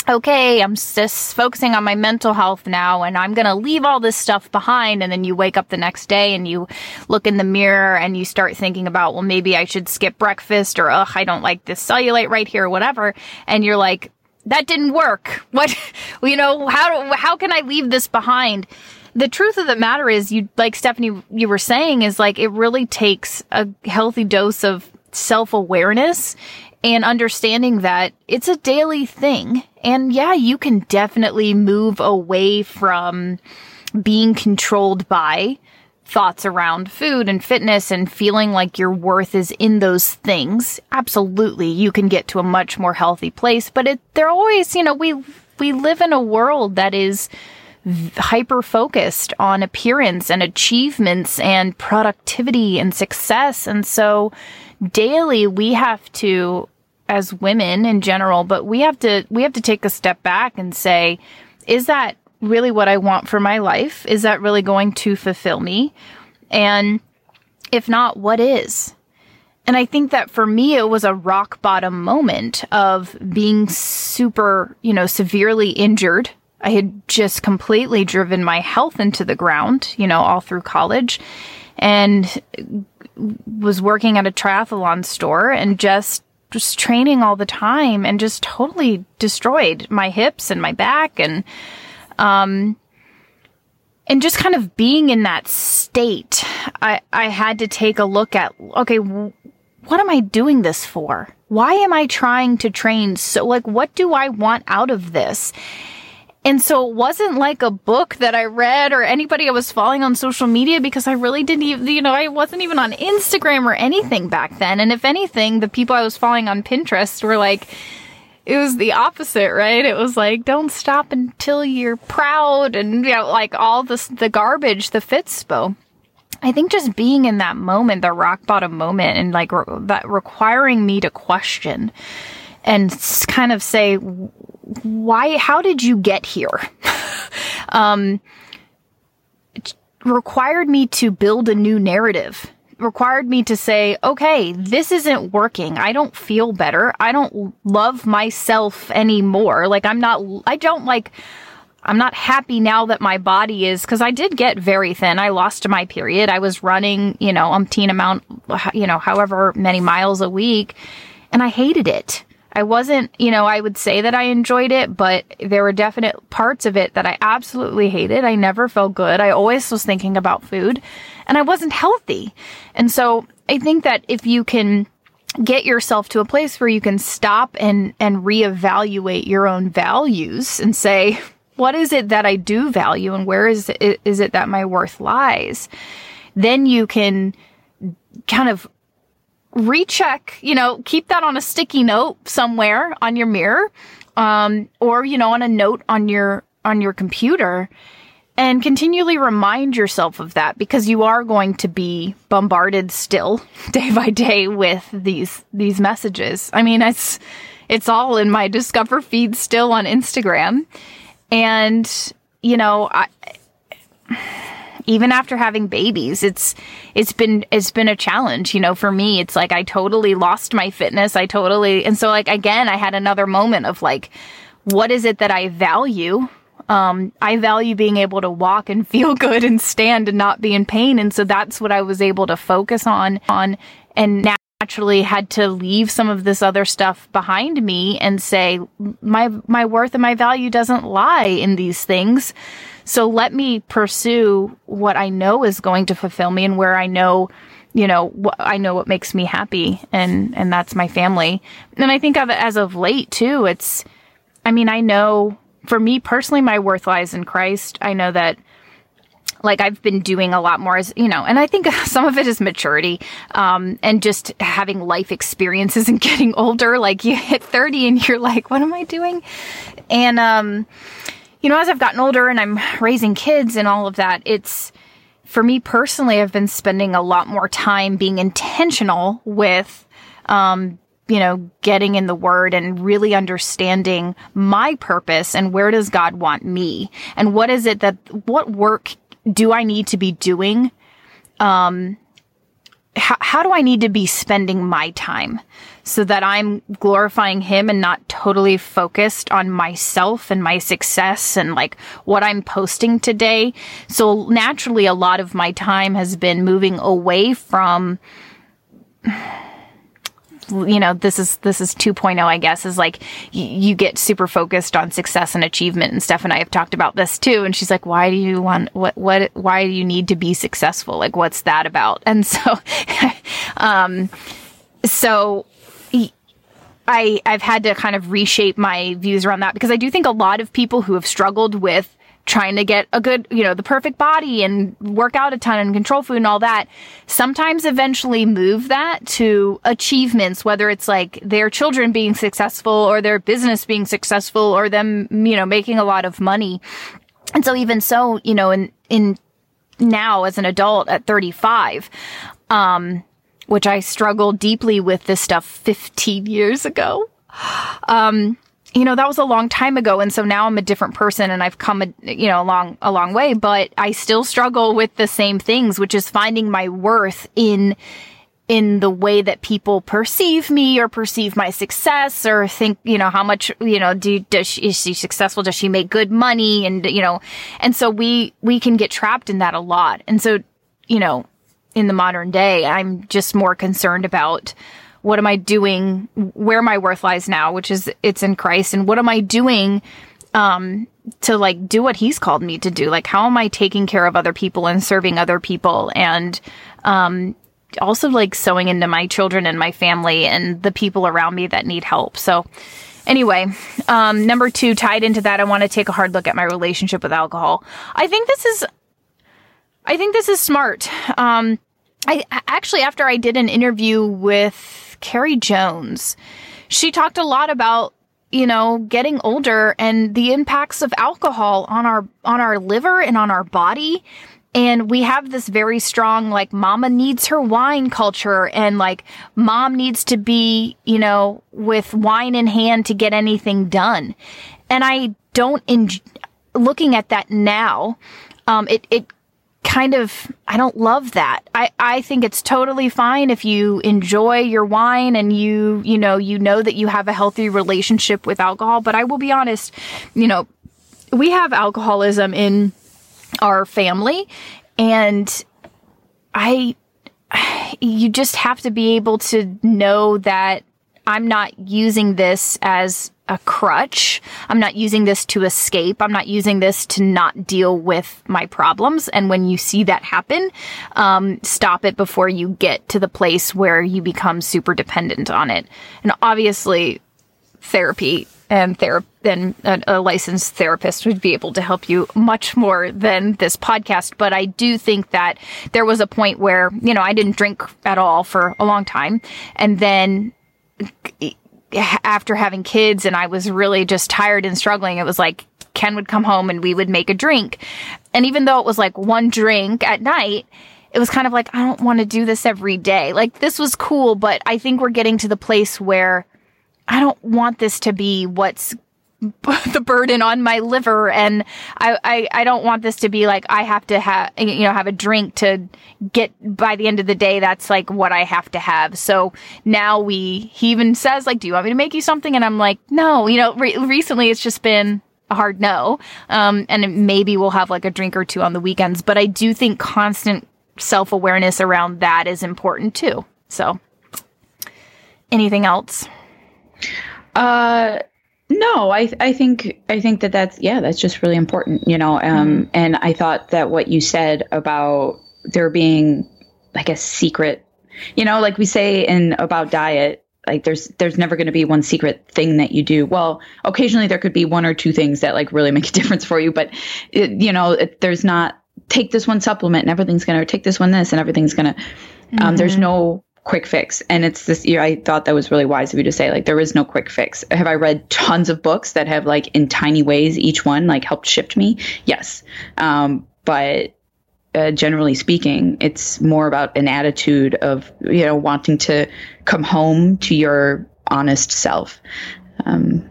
okay, I'm just focusing on my mental health now and I'm going to leave all this stuff behind. And then you wake up the next day and you look in the mirror and you start thinking about, well, maybe I should skip breakfast or, ugh, I don't like this cellulite right here or whatever. And you're like, that didn't work. What, you know, how, how can I leave this behind? The truth of the matter is you, like Stefani, you were saying is like, it really takes a healthy dose of self awareness and understanding that it's a daily thing. And yeah, you can definitely move away from being controlled by thoughts around food and fitness and feeling like your worth is in those things. Absolutely, you can get to a much more healthy place, but it, they're always, you know, we, we live in a world that is hyper focused on appearance and achievements and productivity and success. And so daily we have to as women in general, but we have to we have to take a step back and say, is that really what I want for my life? Is that really going to fulfill me? And if not, what is? And I think that for me, it was a rock bottom moment of being super, you know, severely injured. I had just completely driven my health into the ground, you know, all through college and was working at a triathlon store and just just training all the time and just totally destroyed my hips and my back and um and just kind of being in that state i i had to take a look at okay what am i doing this for why am I trying to train? So like, what do I want out of this? And so it wasn't like a book that I read or anybody I was following on social media because I really didn't even, you know, I wasn't even on Instagram or anything back then. And if anything, the people I was following on Pinterest were like, it was the opposite, right? It was like, don't stop until you're proud and, you know, like all this, the garbage, the Fitspo. I think just being in that moment, the rock bottom moment and like re- that requiring me to question and kind of say, why, how did you get here? um, required me to build a new narrative required me to say, okay, this isn't working. I don't feel better. I don't love myself anymore. Like I'm not, I don't like, I'm not happy now that my body is, cause I did get very thin. I lost my period. I was running, you know, umpteen amount, you know, however many miles a week and I hated it. I wasn't, you know, I would say that I enjoyed it, but there were definite parts of it that I absolutely hated. I never felt good. I always was thinking about food and I wasn't healthy. And so I think that if you can get yourself to a place where you can stop and, and reevaluate your own values and say, what is it that I do value and where is it, is it that my worth lies? Then you can kind of recheck, you know, keep that on a sticky note somewhere on your mirror, um, or, you know, on a note on your, on your computer and continually remind yourself of that because you are going to be bombarded still day by day with these, these messages. I mean, it's, it's all in my discover feed still on Instagram. And, you know, I, even after having babies, it's it's been it's been a challenge, you know, for me. It's like I totally lost my fitness. I totally and so like again, I had another moment of like what is it that I value? Um, I value being able to walk and feel good and stand and not be in pain. And so that's what I was able to focus on on and naturally had to leave some of this other stuff behind me and say my my worth and my value doesn't lie in these things. So let me pursue what I know is going to fulfill me and where I know, you know, what I know what makes me happy and, and that's my family. And I think of it as of late too, it's, I mean, I know for me personally, my worth lies in Christ. I know that like I've been doing a lot more as you know, and I think some of it is maturity, um, and just having life experiences and getting older. Like you hit 30 and you're like, what am I doing? And, um, you know, as I've gotten older and I'm raising kids and all of that, it's for me personally, I've been spending a lot more time being intentional with, um, you know, getting in the word and really understanding my purpose and where does God want me and what is it that, what work do I need to be doing? Um, how, how do I need to be spending my time so that I'm glorifying him and not totally focused on myself and my success and like what I'm posting today. So naturally, a lot of my time has been moving away from you know this is this is 2.0 i guess is like y- you get super focused on success and achievement. And steph and i have talked about this too. And she's like why do you want what what why do you need to be successful? Like what's that about? And so um so I, I've had to kind of reshape my views around that because I do think a lot of people who have struggled with trying to get a good, you know, the perfect body and work out a ton and control food and all that, sometimes eventually move that to achievements, whether it's like their children being successful or their business being successful or them, you know, making a lot of money. And so even so, you know, in, in now as an adult at 35, um, which I struggled deeply with this stuff 15 years ago. Um, you know, that was a long time ago. And so now I'm a different person and I've come, a, you know, a long, a long way, but I still struggle with the same things, which is finding my worth in, in the way that people perceive me or perceive my success or think, you know, how much, you know, do, does she, is she successful? Does she make good money? And, you know, and so we, we can get trapped in that a lot. And so, you know, in the modern day, I'm just more concerned about what am I doing, where my worth lies now, which is it's in Christ, and what am I doing um, to like do what He's called me to do? Like, how am I taking care of other people and serving other people and um, also like sowing into my children and my family and the people around me that need help. So, anyway, um, number two, tied into that, I want to take a hard look at my relationship with alcohol. I think this is, I think this is smart. Um, I actually, after I did an interview with Carrie Jones, she talked a lot about you know getting older and the impacts of alcohol on our on our liver and on our body and we have this very strong, like, mama needs her wine culture and like mom needs to be, you know, with wine in hand to get anything done. And I don't, in looking at that now, um, it, it kind of, I don't love that. I, I think it's totally fine if you enjoy your wine and you, you know, you know that you have a healthy relationship with alcohol. But I will be honest, you know, we have alcoholism in, our family. And I, you just have to be able to know that I'm not using this as a crutch. I'm not using this to escape. I'm not using this to not deal with my problems. And when you see that happen, um, stop it before you get to the place where you become super dependent on it. And obviously, therapy and ther- then a, a, licensed therapist would be able to help you much more than this podcast. But I do think that there was a point where, you know, I didn't drink at all for a long time. And then after having kids and I was really just tired and struggling, it was like Ken would come home and we would make a drink. And even though it was like one drink at night, it was kind of like, I don't want to do this every day. Like this was cool, but I think we're getting to the place where I don't want this to be what's the burden on my liver and I, I, I don't want this to be like I have to have you know have a drink to get by the end of the day that's like what I have to have. So now we he even says like do you want me to make you something? And I'm like no. You know re- recently it's just been a hard no um and maybe we'll have like a drink or two on the weekends but I do think constant self-awareness around that is important too. So anything else? Uh, no, I I think I think that that's yeah, that's just really important, you know. Um, mm-hmm. and I thought that what you said about there being like a secret, you know, like we say in about diet, like there's there's never going to be one secret thing that you do. Well, occasionally there could be one or two things that like really make a difference for you, but it, you know, it, there's not take this one supplement and everything's going to take this one this and everything's going to um, mm-hmm. there's no quick fix. And it's this year, I thought that was really wise of you to say, like, there is no quick fix. Have I read tons of books that have, like, in tiny ways, each one, like, helped shift me? Yes. Um, but uh, generally speaking, it's more about an attitude of, you know, wanting to come home to your honest self. Um,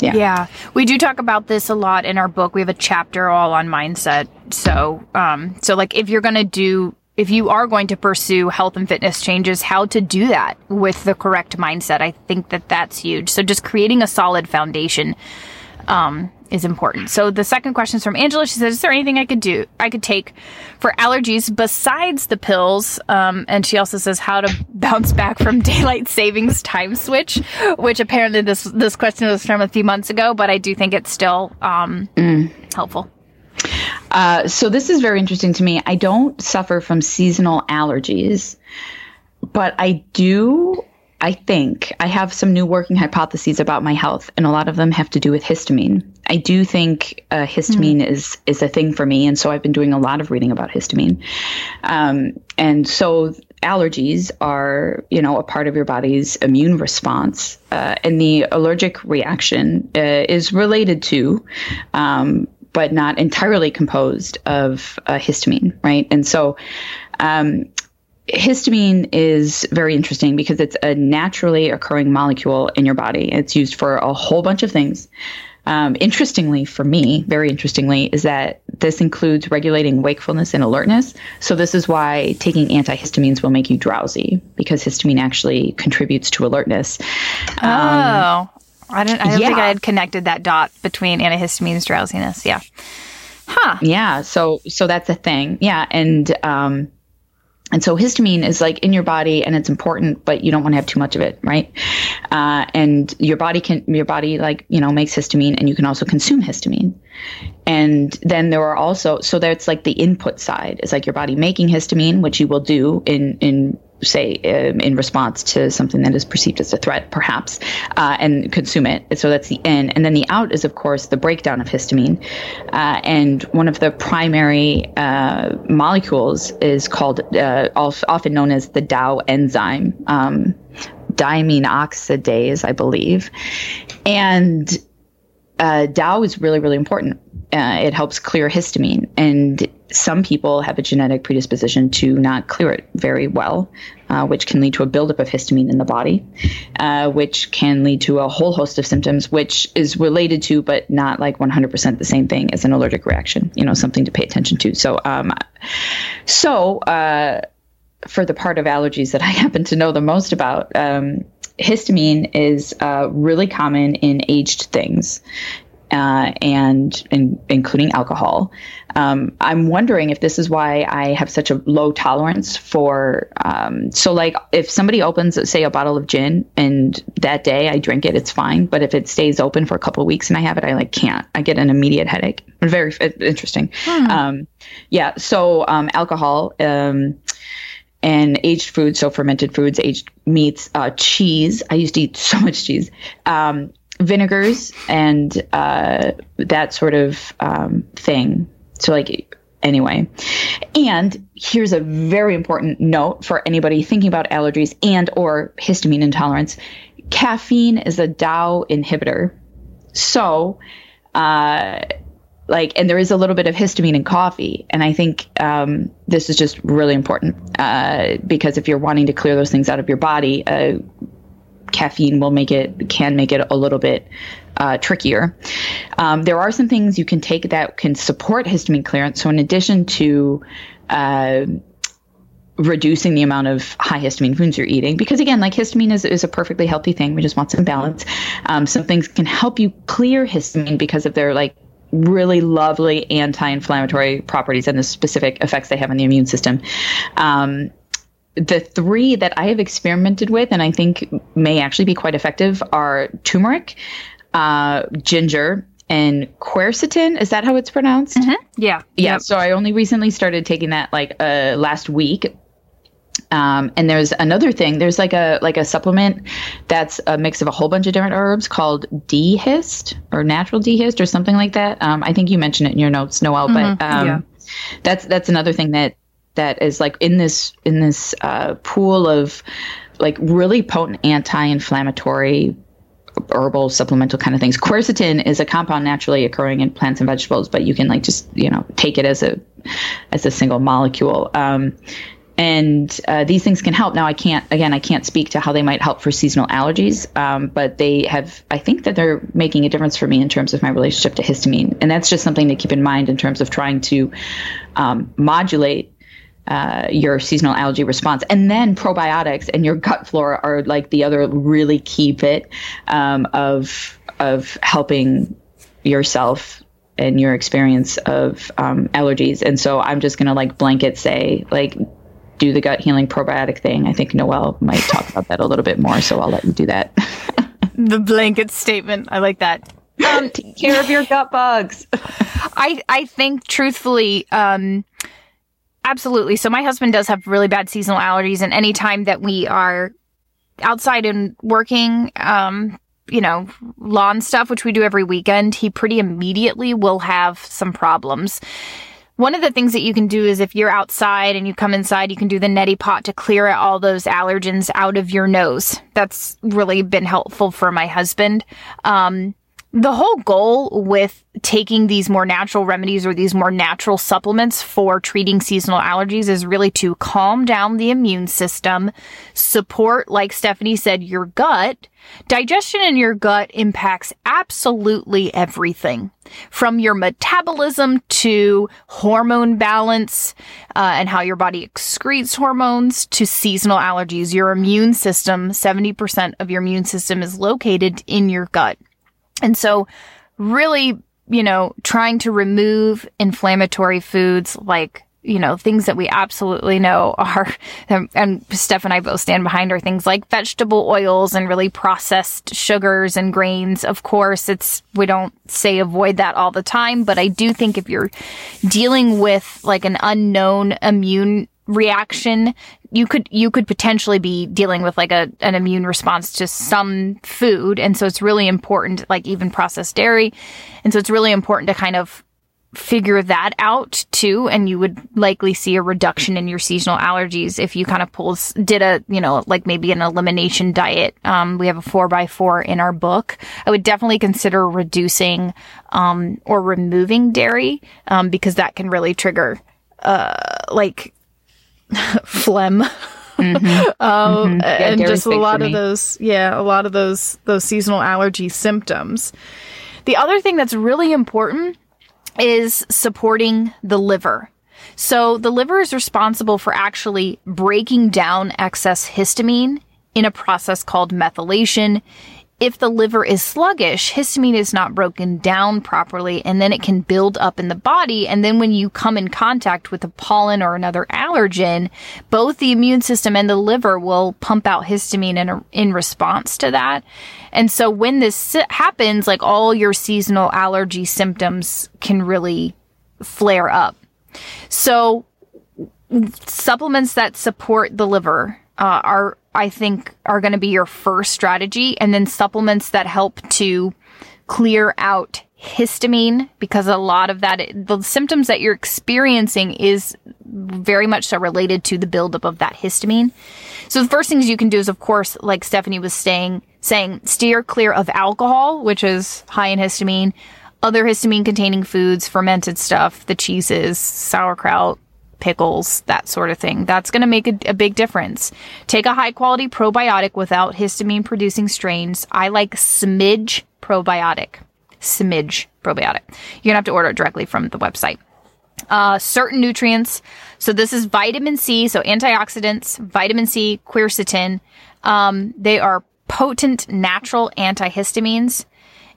yeah. Yeah. We do talk about this a lot in our book. We have a chapter all on mindset. So, um, so like if you're going to do if you are going to pursue health and fitness changes, how to do that with the correct mindset. I think that that's huge. So just creating a solid foundation um, is important. So the second question is from Angela. She says, "Is there anything I could do? I could take for allergies besides the pills?" Um, and she also says, "How to bounce back from daylight savings time switch?" Which apparently this this question was from a few months ago, but I do think it's still um, mm. helpful. Uh, so this is very interesting to me. I don't suffer from seasonal allergies, but I do. I think I have some new working hypotheses about my health, and a lot of them have to do with histamine. I do think uh, histamine mm. is is a thing for me, and so I've been doing a lot of reading about histamine. Um, and so allergies are, you know, a part of your body's immune response, uh, and the allergic reaction uh, is related to um, but not entirely composed of uh, histamine, right? And so, um, histamine is very interesting because it's a naturally occurring molecule in your body. It's used for a whole bunch of things. Um, interestingly, for me, very interestingly, is that this includes regulating wakefulness and alertness. So, this is why taking antihistamines will make you drowsy because histamine actually contributes to alertness. Um, oh, I don't. I don't yeah. think I had connected that dot between antihistamines drowsiness. Yeah. Huh. Yeah. So so that's a thing. Yeah. And um, and so histamine is like in your body and it's important, but you don't want to have too much of it, right? Uh, and your body can, your body like, you know, makes histamine and you can also consume histamine. And then there are also, so that's like the input side is like your body making histamine, which you will do in, in say um, in response to something that is perceived as a threat, perhaps, uh, and consume it. So that's the in. And then the out is, of course, the breakdown of histamine. Uh, and one of the primary uh, molecules is called, uh, often known as the DAO enzyme, um, diamine oxidase, I believe. And uh, DAO is really, really important. Uh, it helps clear histamine. And some people have a genetic predisposition to not clear it very well, uh, which can lead to a buildup of histamine in the body, uh, which can lead to a whole host of symptoms, which is related to, but not like 100% the same thing as an allergic reaction. You know, something to pay attention to. So, um, so uh, for the part of allergies that I happen to know the most about, um, histamine is uh, really common in aged things uh, and, including alcohol. Um, I'm wondering if this is why I have such a low tolerance for. Um, so, like, if somebody opens, say, a bottle of gin, and that day I drink it, it's fine. But if it stays open for a couple of weeks and I have it, I like can't. I get an immediate headache. Very interesting. Hmm. Um, yeah. So, um, alcohol um, and aged foods, so fermented foods, aged meats, uh, cheese. I used to eat so much cheese. Um, vinegars and uh, that sort of um, thing. So, like, anyway. And here's a very important note for anybody thinking about allergies and or histamine intolerance. Caffeine is a DAO inhibitor. So, uh, like, and there is a little bit of histamine in coffee. And I think um, this is just really important uh, because if you're wanting to clear those things out of your body, uh, caffeine will make it can make it a little bit uh, trickier. Um, there are some things you can take that can support histamine clearance. So in addition to uh, reducing the amount of high histamine foods you're eating because again like histamine is, is a perfectly healthy thing we just want some balance um, some things can help you clear histamine because of their like really lovely anti-inflammatory properties and the specific effects they have on the immune system um, the three that I have experimented with and I think may actually be quite effective are turmeric, uh, ginger, and quercetin. Is that how it's pronounced? Mm-hmm. Yeah. Yeah. Yep. So I only recently started taking that like uh, last week. Um, and there's another thing. There's like a like a supplement that's a mix of a whole bunch of different herbs called D-Hist or natural D-Hist or something like that. Um, I think you mentioned it in your notes, Noelle. Mm-hmm. But um, yeah. that's that's another thing that that is like in this in this uh, pool of like really potent anti-inflammatory herbal supplemental kind of things. Quercetin is a compound naturally occurring in plants and vegetables, but you can like just you know take it as a as a single molecule. Um, and uh, these things can help. Now, I can't again, I can't speak to how they might help for seasonal allergies, um, but they have. I think that they're making a difference for me in terms of my relationship to histamine, and that's just something to keep in mind in terms of trying to um, modulate uh, your seasonal allergy response. And then probiotics and your gut flora are like the other really key bit um, of of helping yourself and your experience of um, allergies. And so I'm just gonna like blanket say like do the gut healing probiotic thing. I think Noelle might talk about that a little bit more, so I'll let you do that. the blanket statement. I like that. Um, Take care of your gut bugs. I I think truthfully, um, Absolutely. So my husband does have really bad seasonal allergies, and anytime that we are outside and working, um, you know, lawn stuff, which we do every weekend, he pretty immediately will have some problems. One of the things that you can do is if you're outside and you come inside, you can do the neti pot to clear all those allergens out of your nose. That's really been helpful for my husband. Um, the whole goal with taking these more natural remedies or these more natural supplements for treating seasonal allergies is really to calm down the immune system, support, like Stefani said, your gut. Digestion in your gut impacts absolutely everything from your metabolism to hormone balance uh, and how your body excretes hormones to seasonal allergies. Your immune system, 70% of your immune system is located in your gut. And so really, you know, trying to remove inflammatory foods like you know, things that we absolutely know are, and Steph and I both stand behind are things like vegetable oils and really processed sugars and grains. Of course, it's, we don't say avoid that all the time, but I do think if you're dealing with like an unknown immune reaction you could you could potentially be dealing with like a an immune response to some food. And so it's really important like even processed dairy. And so it's really important to kind of figure that out too. And you would likely see a reduction in your seasonal allergies if you kind of pulls did a you know like maybe an elimination diet. Um, we have a four by four in our book. I would definitely consider reducing um, or removing dairy um, because that can really trigger uh, like phlegm mm-hmm. um, mm-hmm. Yeah, and just a lot of those yeah a lot of those those seasonal allergy symptoms the other thing that's really important is supporting the liver. So the liver is responsible for actually breaking down excess histamine in a process called methylation. If the liver is sluggish, histamine is not broken down properly and then it can build up in the body. And then when you come in contact with a pollen or another allergen, both the immune system and the liver will pump out histamine in, in response to that. And so when this happens, like all your seasonal allergy symptoms can really flare up. So supplements that support the liver uh, are I think are going to be your first strategy and then supplements that help to clear out histamine because a lot of that the symptoms that you're experiencing is very much so related to the buildup of that histamine. So the first things you can do is of course like Stefani was saying saying steer clear of alcohol which is high in histamine, other histamine containing foods, fermented stuff, the cheeses, sauerkraut, pickles, that sort of thing. That's going to make a, a, big difference. Take a high quality probiotic without histamine producing strains. I like Smidge probiotic. Smidge probiotic. You're going to have to order it directly from the website. Uh, certain nutrients. So this is vitamin C, so antioxidants, vitamin C, quercetin. Um, they are potent natural antihistamines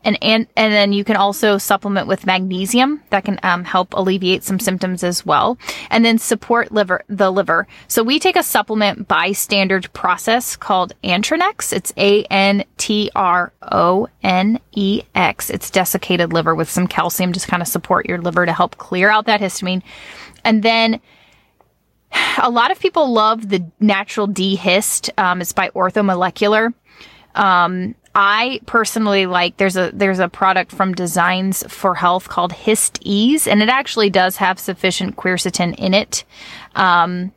and and and then you can also supplement with magnesium that can um, help alleviate some symptoms as well, and then support liver the liver. So we take a supplement by standard process called Antronex. It's A N T R O N E X. It's desiccated liver with some calcium, just kind of support your liver to help clear out that histamine, and then a lot of people love the natural D-Hist. Um, it's by Orthomolecular. Um, I personally like there's a there's a product from Designs for Health called HistaEze, and it actually does have sufficient quercetin in it. Um,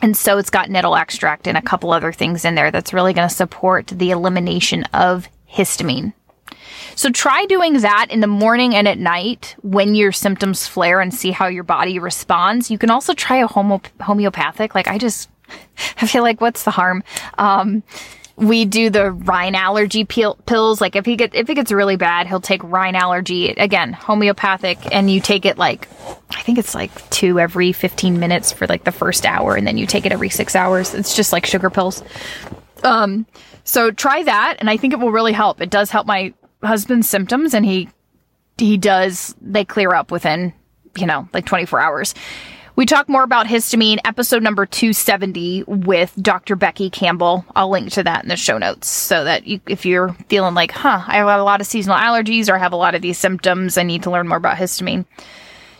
and so it's got nettle extract and a couple other things in there that's really going to support the elimination of histamine. So try doing that in the morning and at night when your symptoms flare and see how your body responds. You can also try a homo- homeopathic. Like I just, I feel like what's the harm? Um, we do the Rhinallergy pil- pills. Like if he gets if it gets really bad, he'll take Rhinallergy again, homeopathic, and you take it like I think it's like two every fifteen minutes for like the first hour, and then you take it every six hours. It's just like sugar pills. Um, so try that, and I think it will really help. It does help my husband's symptoms, and he he does they clear up within you know like twenty four hours. We talk more about histamine, episode number 270 with Dr. Becky Campbell. I'll link to that in the show notes so that you, if you're feeling like, huh, I have a lot of seasonal allergies or I have a lot of these symptoms, I need to learn more about histamine,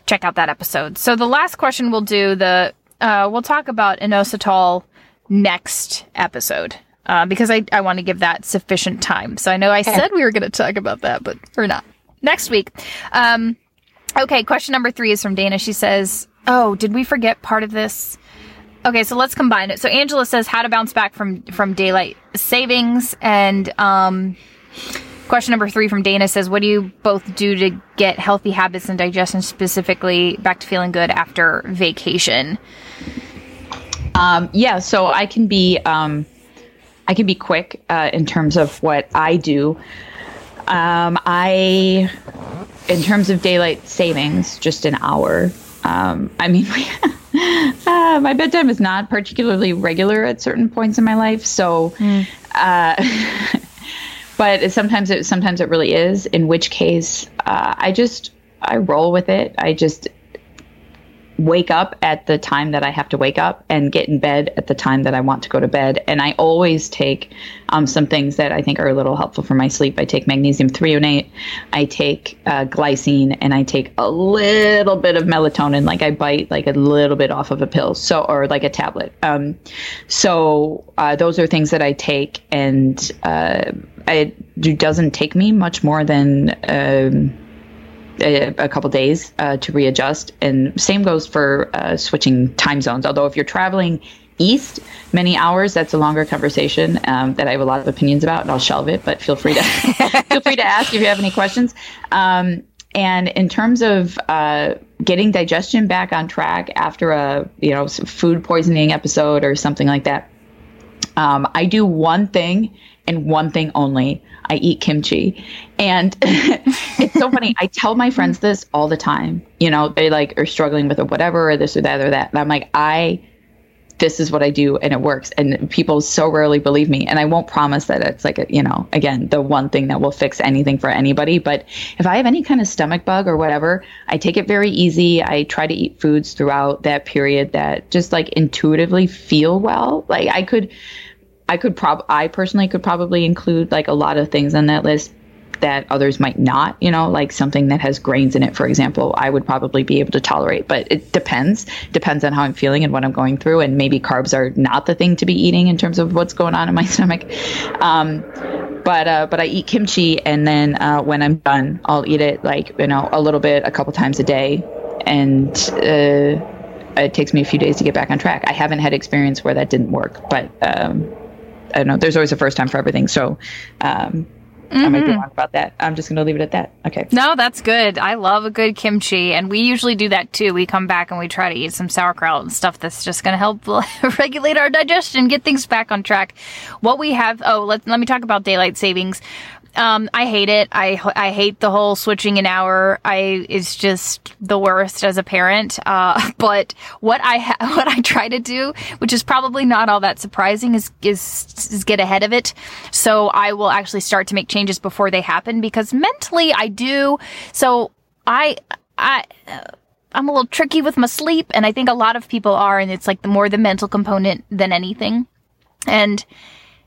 check out that episode. So the last question we'll do, the uh, we'll talk about inositol next episode. Uh, because I, I want to give that sufficient time. So I know I said we were going to talk about that, but we're not. Next week. Um, okay, question number three is from Dana. She says, Oh, did we forget part of this? Okay, so let's combine it. So Angela says how to bounce back from from daylight savings, and um, question number three from Dana says, what do you both do to get healthy habits and digestion specifically back to feeling good after vacation? Um, yeah, so I can be um, I can be quick uh, in terms of what I do. Um, I, in terms of daylight savings, just an hour um, I mean, uh, my bedtime is not particularly regular at certain points in my life, so. Mm. Uh, but sometimes it sometimes it really is. In which case, uh, I just I roll with it. I just wake up at the time that I have to wake up and get in bed at the time that I want to go to bed. And I always take um, some things that I think are a little helpful for my sleep. I take magnesium threonate, I take uh, glycine, and I take a little bit of melatonin. Like I bite like a little bit off of a pill, so or like a tablet. Um, so uh, those are things that I take, and uh, it doesn't take me much more than. Um, a, a couple days uh, to readjust. And same goes for uh, switching time zones. Although if you're traveling east many hours, that's a longer conversation um, that I have a lot of opinions about, and I'll shelve it. But feel free to feel free to ask if you have any questions. Um, and in terms of uh, getting digestion back on track after a you know food poisoning episode or something like that, um, I do one thing and one thing only. I eat kimchi. And it's so funny. I tell my friends this all the time. You know, they like are struggling with or whatever, or this or that or that. And I'm like, I this is what I do and it works. And people so rarely believe me. And I won't promise that it's like, a, you know, again, the one thing that will fix anything for anybody. But if I have any kind of stomach bug or whatever, I take it very easy. I try to eat foods throughout that period that just like intuitively feel well. Like I could, I could prob I personally could probably include like a lot of things on that list that others might not, you know, like something that has grains in it, for example, I would probably be able to tolerate. But it depends. Depends on how I'm feeling and what I'm going through. And maybe carbs are not the thing to be eating in terms of what's going on in my stomach. Um, but uh, but I eat kimchi, and then uh, when I'm done, I'll eat it like you know a little bit, a couple times a day, and uh, it takes me a few days to get back on track. I haven't had experience where that didn't work, but um, I don't know. There's always a first time for everything. So um, Mm-hmm. I might be mm-hmm. wrong about that. I'm just going to leave it at that. Okay. No, that's good. I love a good kimchi, and we usually do that too. We come back and we try to eat some sauerkraut and stuff that's just going to help regulate our digestion, get things back on track. What we have, oh, let, let me talk about daylight savings. Um, I hate it. I I hate the whole switching an hour. I it's just the worst as a parent. Uh, but what I ha- what I try to do, which is probably not all that surprising, is, is is get ahead of it. So I will actually start to make changes before they happen because mentally I do. So I I. Uh, I'm a little tricky with my sleep, and I think a lot of people are, and it's like the more the mental component than anything. And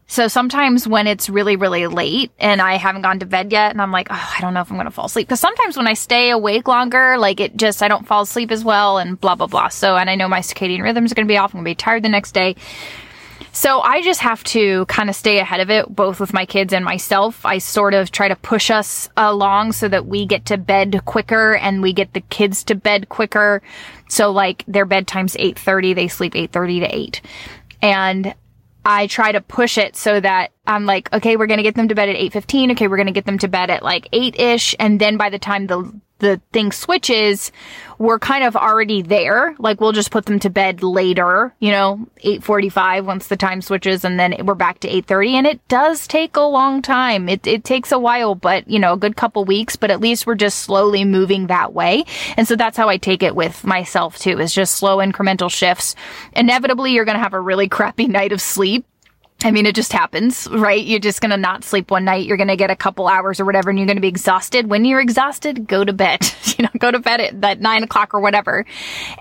so sometimes when it's really, really late and I haven't gone to bed yet and I'm like, oh, I don't know if I'm going to fall asleep. Cause sometimes when I stay awake longer, like it just, I don't fall asleep as well and blah, blah, blah. So, and I know my circadian rhythms are going to be off. I'm going to be tired the next day. So I just have to kind of stay ahead of it, both with my kids and myself. I sort of try to push us along so that we get to bed quicker and we get the kids to bed quicker. So like their bedtime's 8.30, they sleep 8.30 to 8. And I try to push it so that I'm like, okay, we're going to get them to bed at 8.15. Okay, we're going to get them to bed at like 8-ish. And then by the time the the thing switches, we're kind of already there. Like we'll just put them to bed later, you know, 8:45 once the time switches and then we're back to 8:30 and it does take a long time. It it takes a while, but you know, a good couple weeks, but at least we're just slowly moving that way. And so that's how I take it with myself too. Is just slow incremental shifts. Inevitably you're going to have a really crappy night of sleep I mean, it just happens, right? You're just going to not sleep one night. You're going to get a couple hours or whatever, and you're going to be exhausted. When you're exhausted, go to bed. you know, go to bed at that nine o'clock or whatever,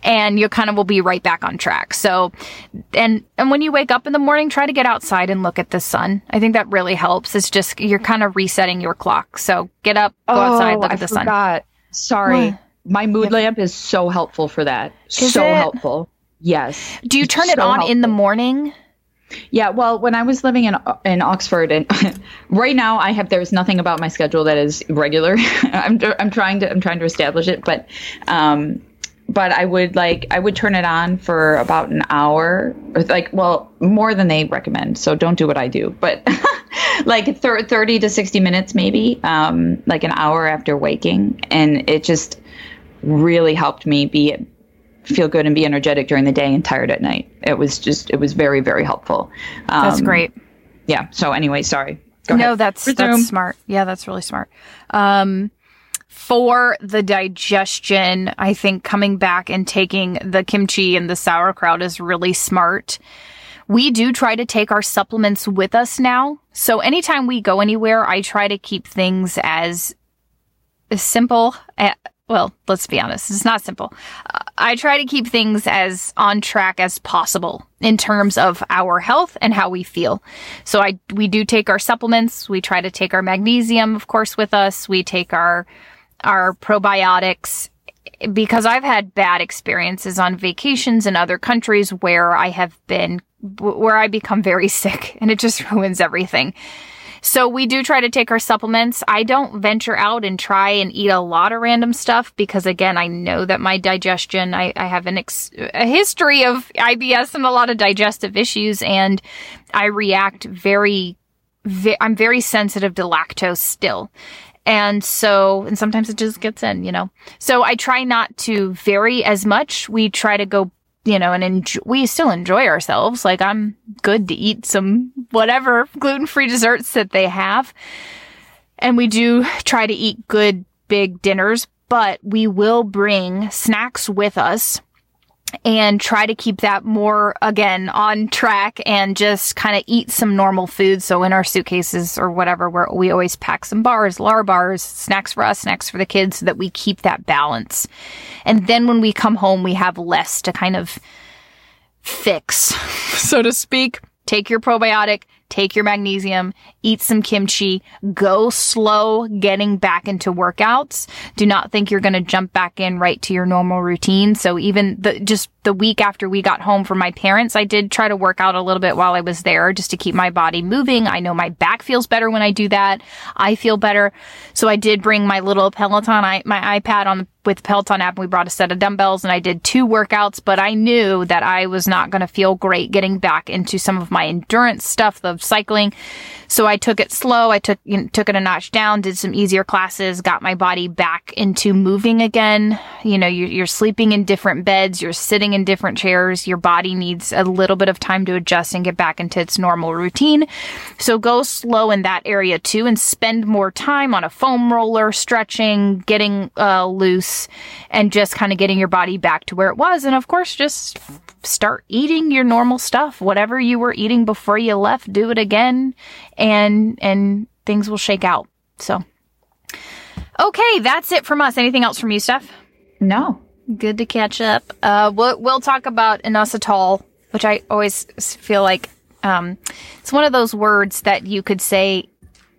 and you kind of will be right back on track. So, and and when you wake up in the morning, try to get outside and look at the sun. I think that really helps. It's just you're kind of resetting your clock. So get up, go oh, outside, look I at the forgot. sun. Sorry, what? my mood lamp is so helpful for that. Is so it? helpful. Yes. Do you turn it on helpful. in the morning? Yeah, well, when I was living in in Oxford, and right now I have there's nothing about my schedule that is regular. I'm I'm trying to I'm trying to establish it, but um, but I would like I would turn it on for about an hour, or like well more than they recommend. So don't do what I do, but like thir- thirty to sixty minutes maybe, um, like an hour after waking, and it just really helped me be feel good and be energetic during the day and tired at night. It was just, it was very, very helpful. Um, that's great. Yeah. So anyway, sorry. Go no, ahead. that's Resume. that's smart. Yeah, that's really smart. Um, for the digestion, I think coming back and taking the kimchi and the sauerkraut is really smart. We do try to take our supplements with us now. So anytime we go anywhere, I try to keep things as simple well, let's be honest, it's not simple. Uh, I try to keep things as on track as possible in terms of our health and how we feel. So I we do take our supplements, we try to take our magnesium of course with us, we take our our probiotics because I've had bad experiences on vacations in other countries where I have been where I become very sick and it just ruins everything. So we do try to take our supplements. I don't venture out and try and eat a lot of random stuff because again, I know that my digestion, I, I have an ex- a history of IBS and a lot of digestive issues and I react very, ve- I'm very sensitive to lactose still. And so, and sometimes it just gets in, you know. So I try not to vary as much. We try to go you know, and enjoy, we still enjoy ourselves. Like I'm good to eat some whatever gluten free desserts that they have. And we do try to eat good big dinners, but we will bring snacks with us and try to keep that more again on track and just kind of eat some normal food. So in our suitcases or whatever, where we always pack some bars, lar bars, snacks for us, snacks for the kids so that we keep that balance. And then when we come home, we have less to kind of fix, so to speak. Take your probiotic, take your magnesium, eat some kimchi, go slow getting back into workouts. Do not think you're going to jump back in right to your normal routine. So even the, just the week after we got home from my parents, I did try to work out a little bit while I was there just to keep my body moving. I know my back feels better when I do that. I feel better. So I did bring my little Peloton, I, my iPad on with Peloton app. We brought a set of dumbbells and I did two workouts, but I knew that I was not going to feel great getting back into some of my endurance stuff of cycling. So I took it slow. I took you know, took it a notch down, did some easier classes, got my body back into moving again. You know, you're, you're sleeping in different beds, you're sitting in different chairs. Your body needs a little bit of time to adjust and get back into its normal routine. So go slow in that area too, and spend more time on a foam roller, stretching, getting uh, loose, and just kind of getting your body back to where it was. And of course, just start eating your normal stuff. Whatever you were eating before you left, do it again and and things will shake out. So Okay, that's it from us. Anything else from you, Steph? No. Good to catch up. Uh, we'll, we'll talk about inositol, which I always feel like um, it's one of those words that you could say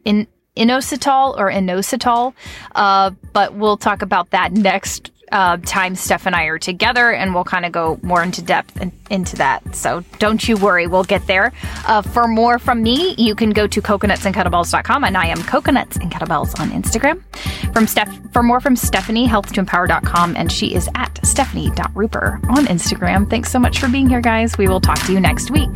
in inositol or inositol, uh, but we'll talk about that next uh, time Steph and I are together, and we'll kind of go more into depth in, into that. So don't you worry, we'll get there. Uh, for more from me, you can go to coconutsandkettlebells.com, and I am coconuts and kettlebells on Instagram. From Steph, for more from Stefani, health2empower.com, and she is at Stefani.Ruper on Instagram. Thanks so much for being here, guys. We will talk to you next week.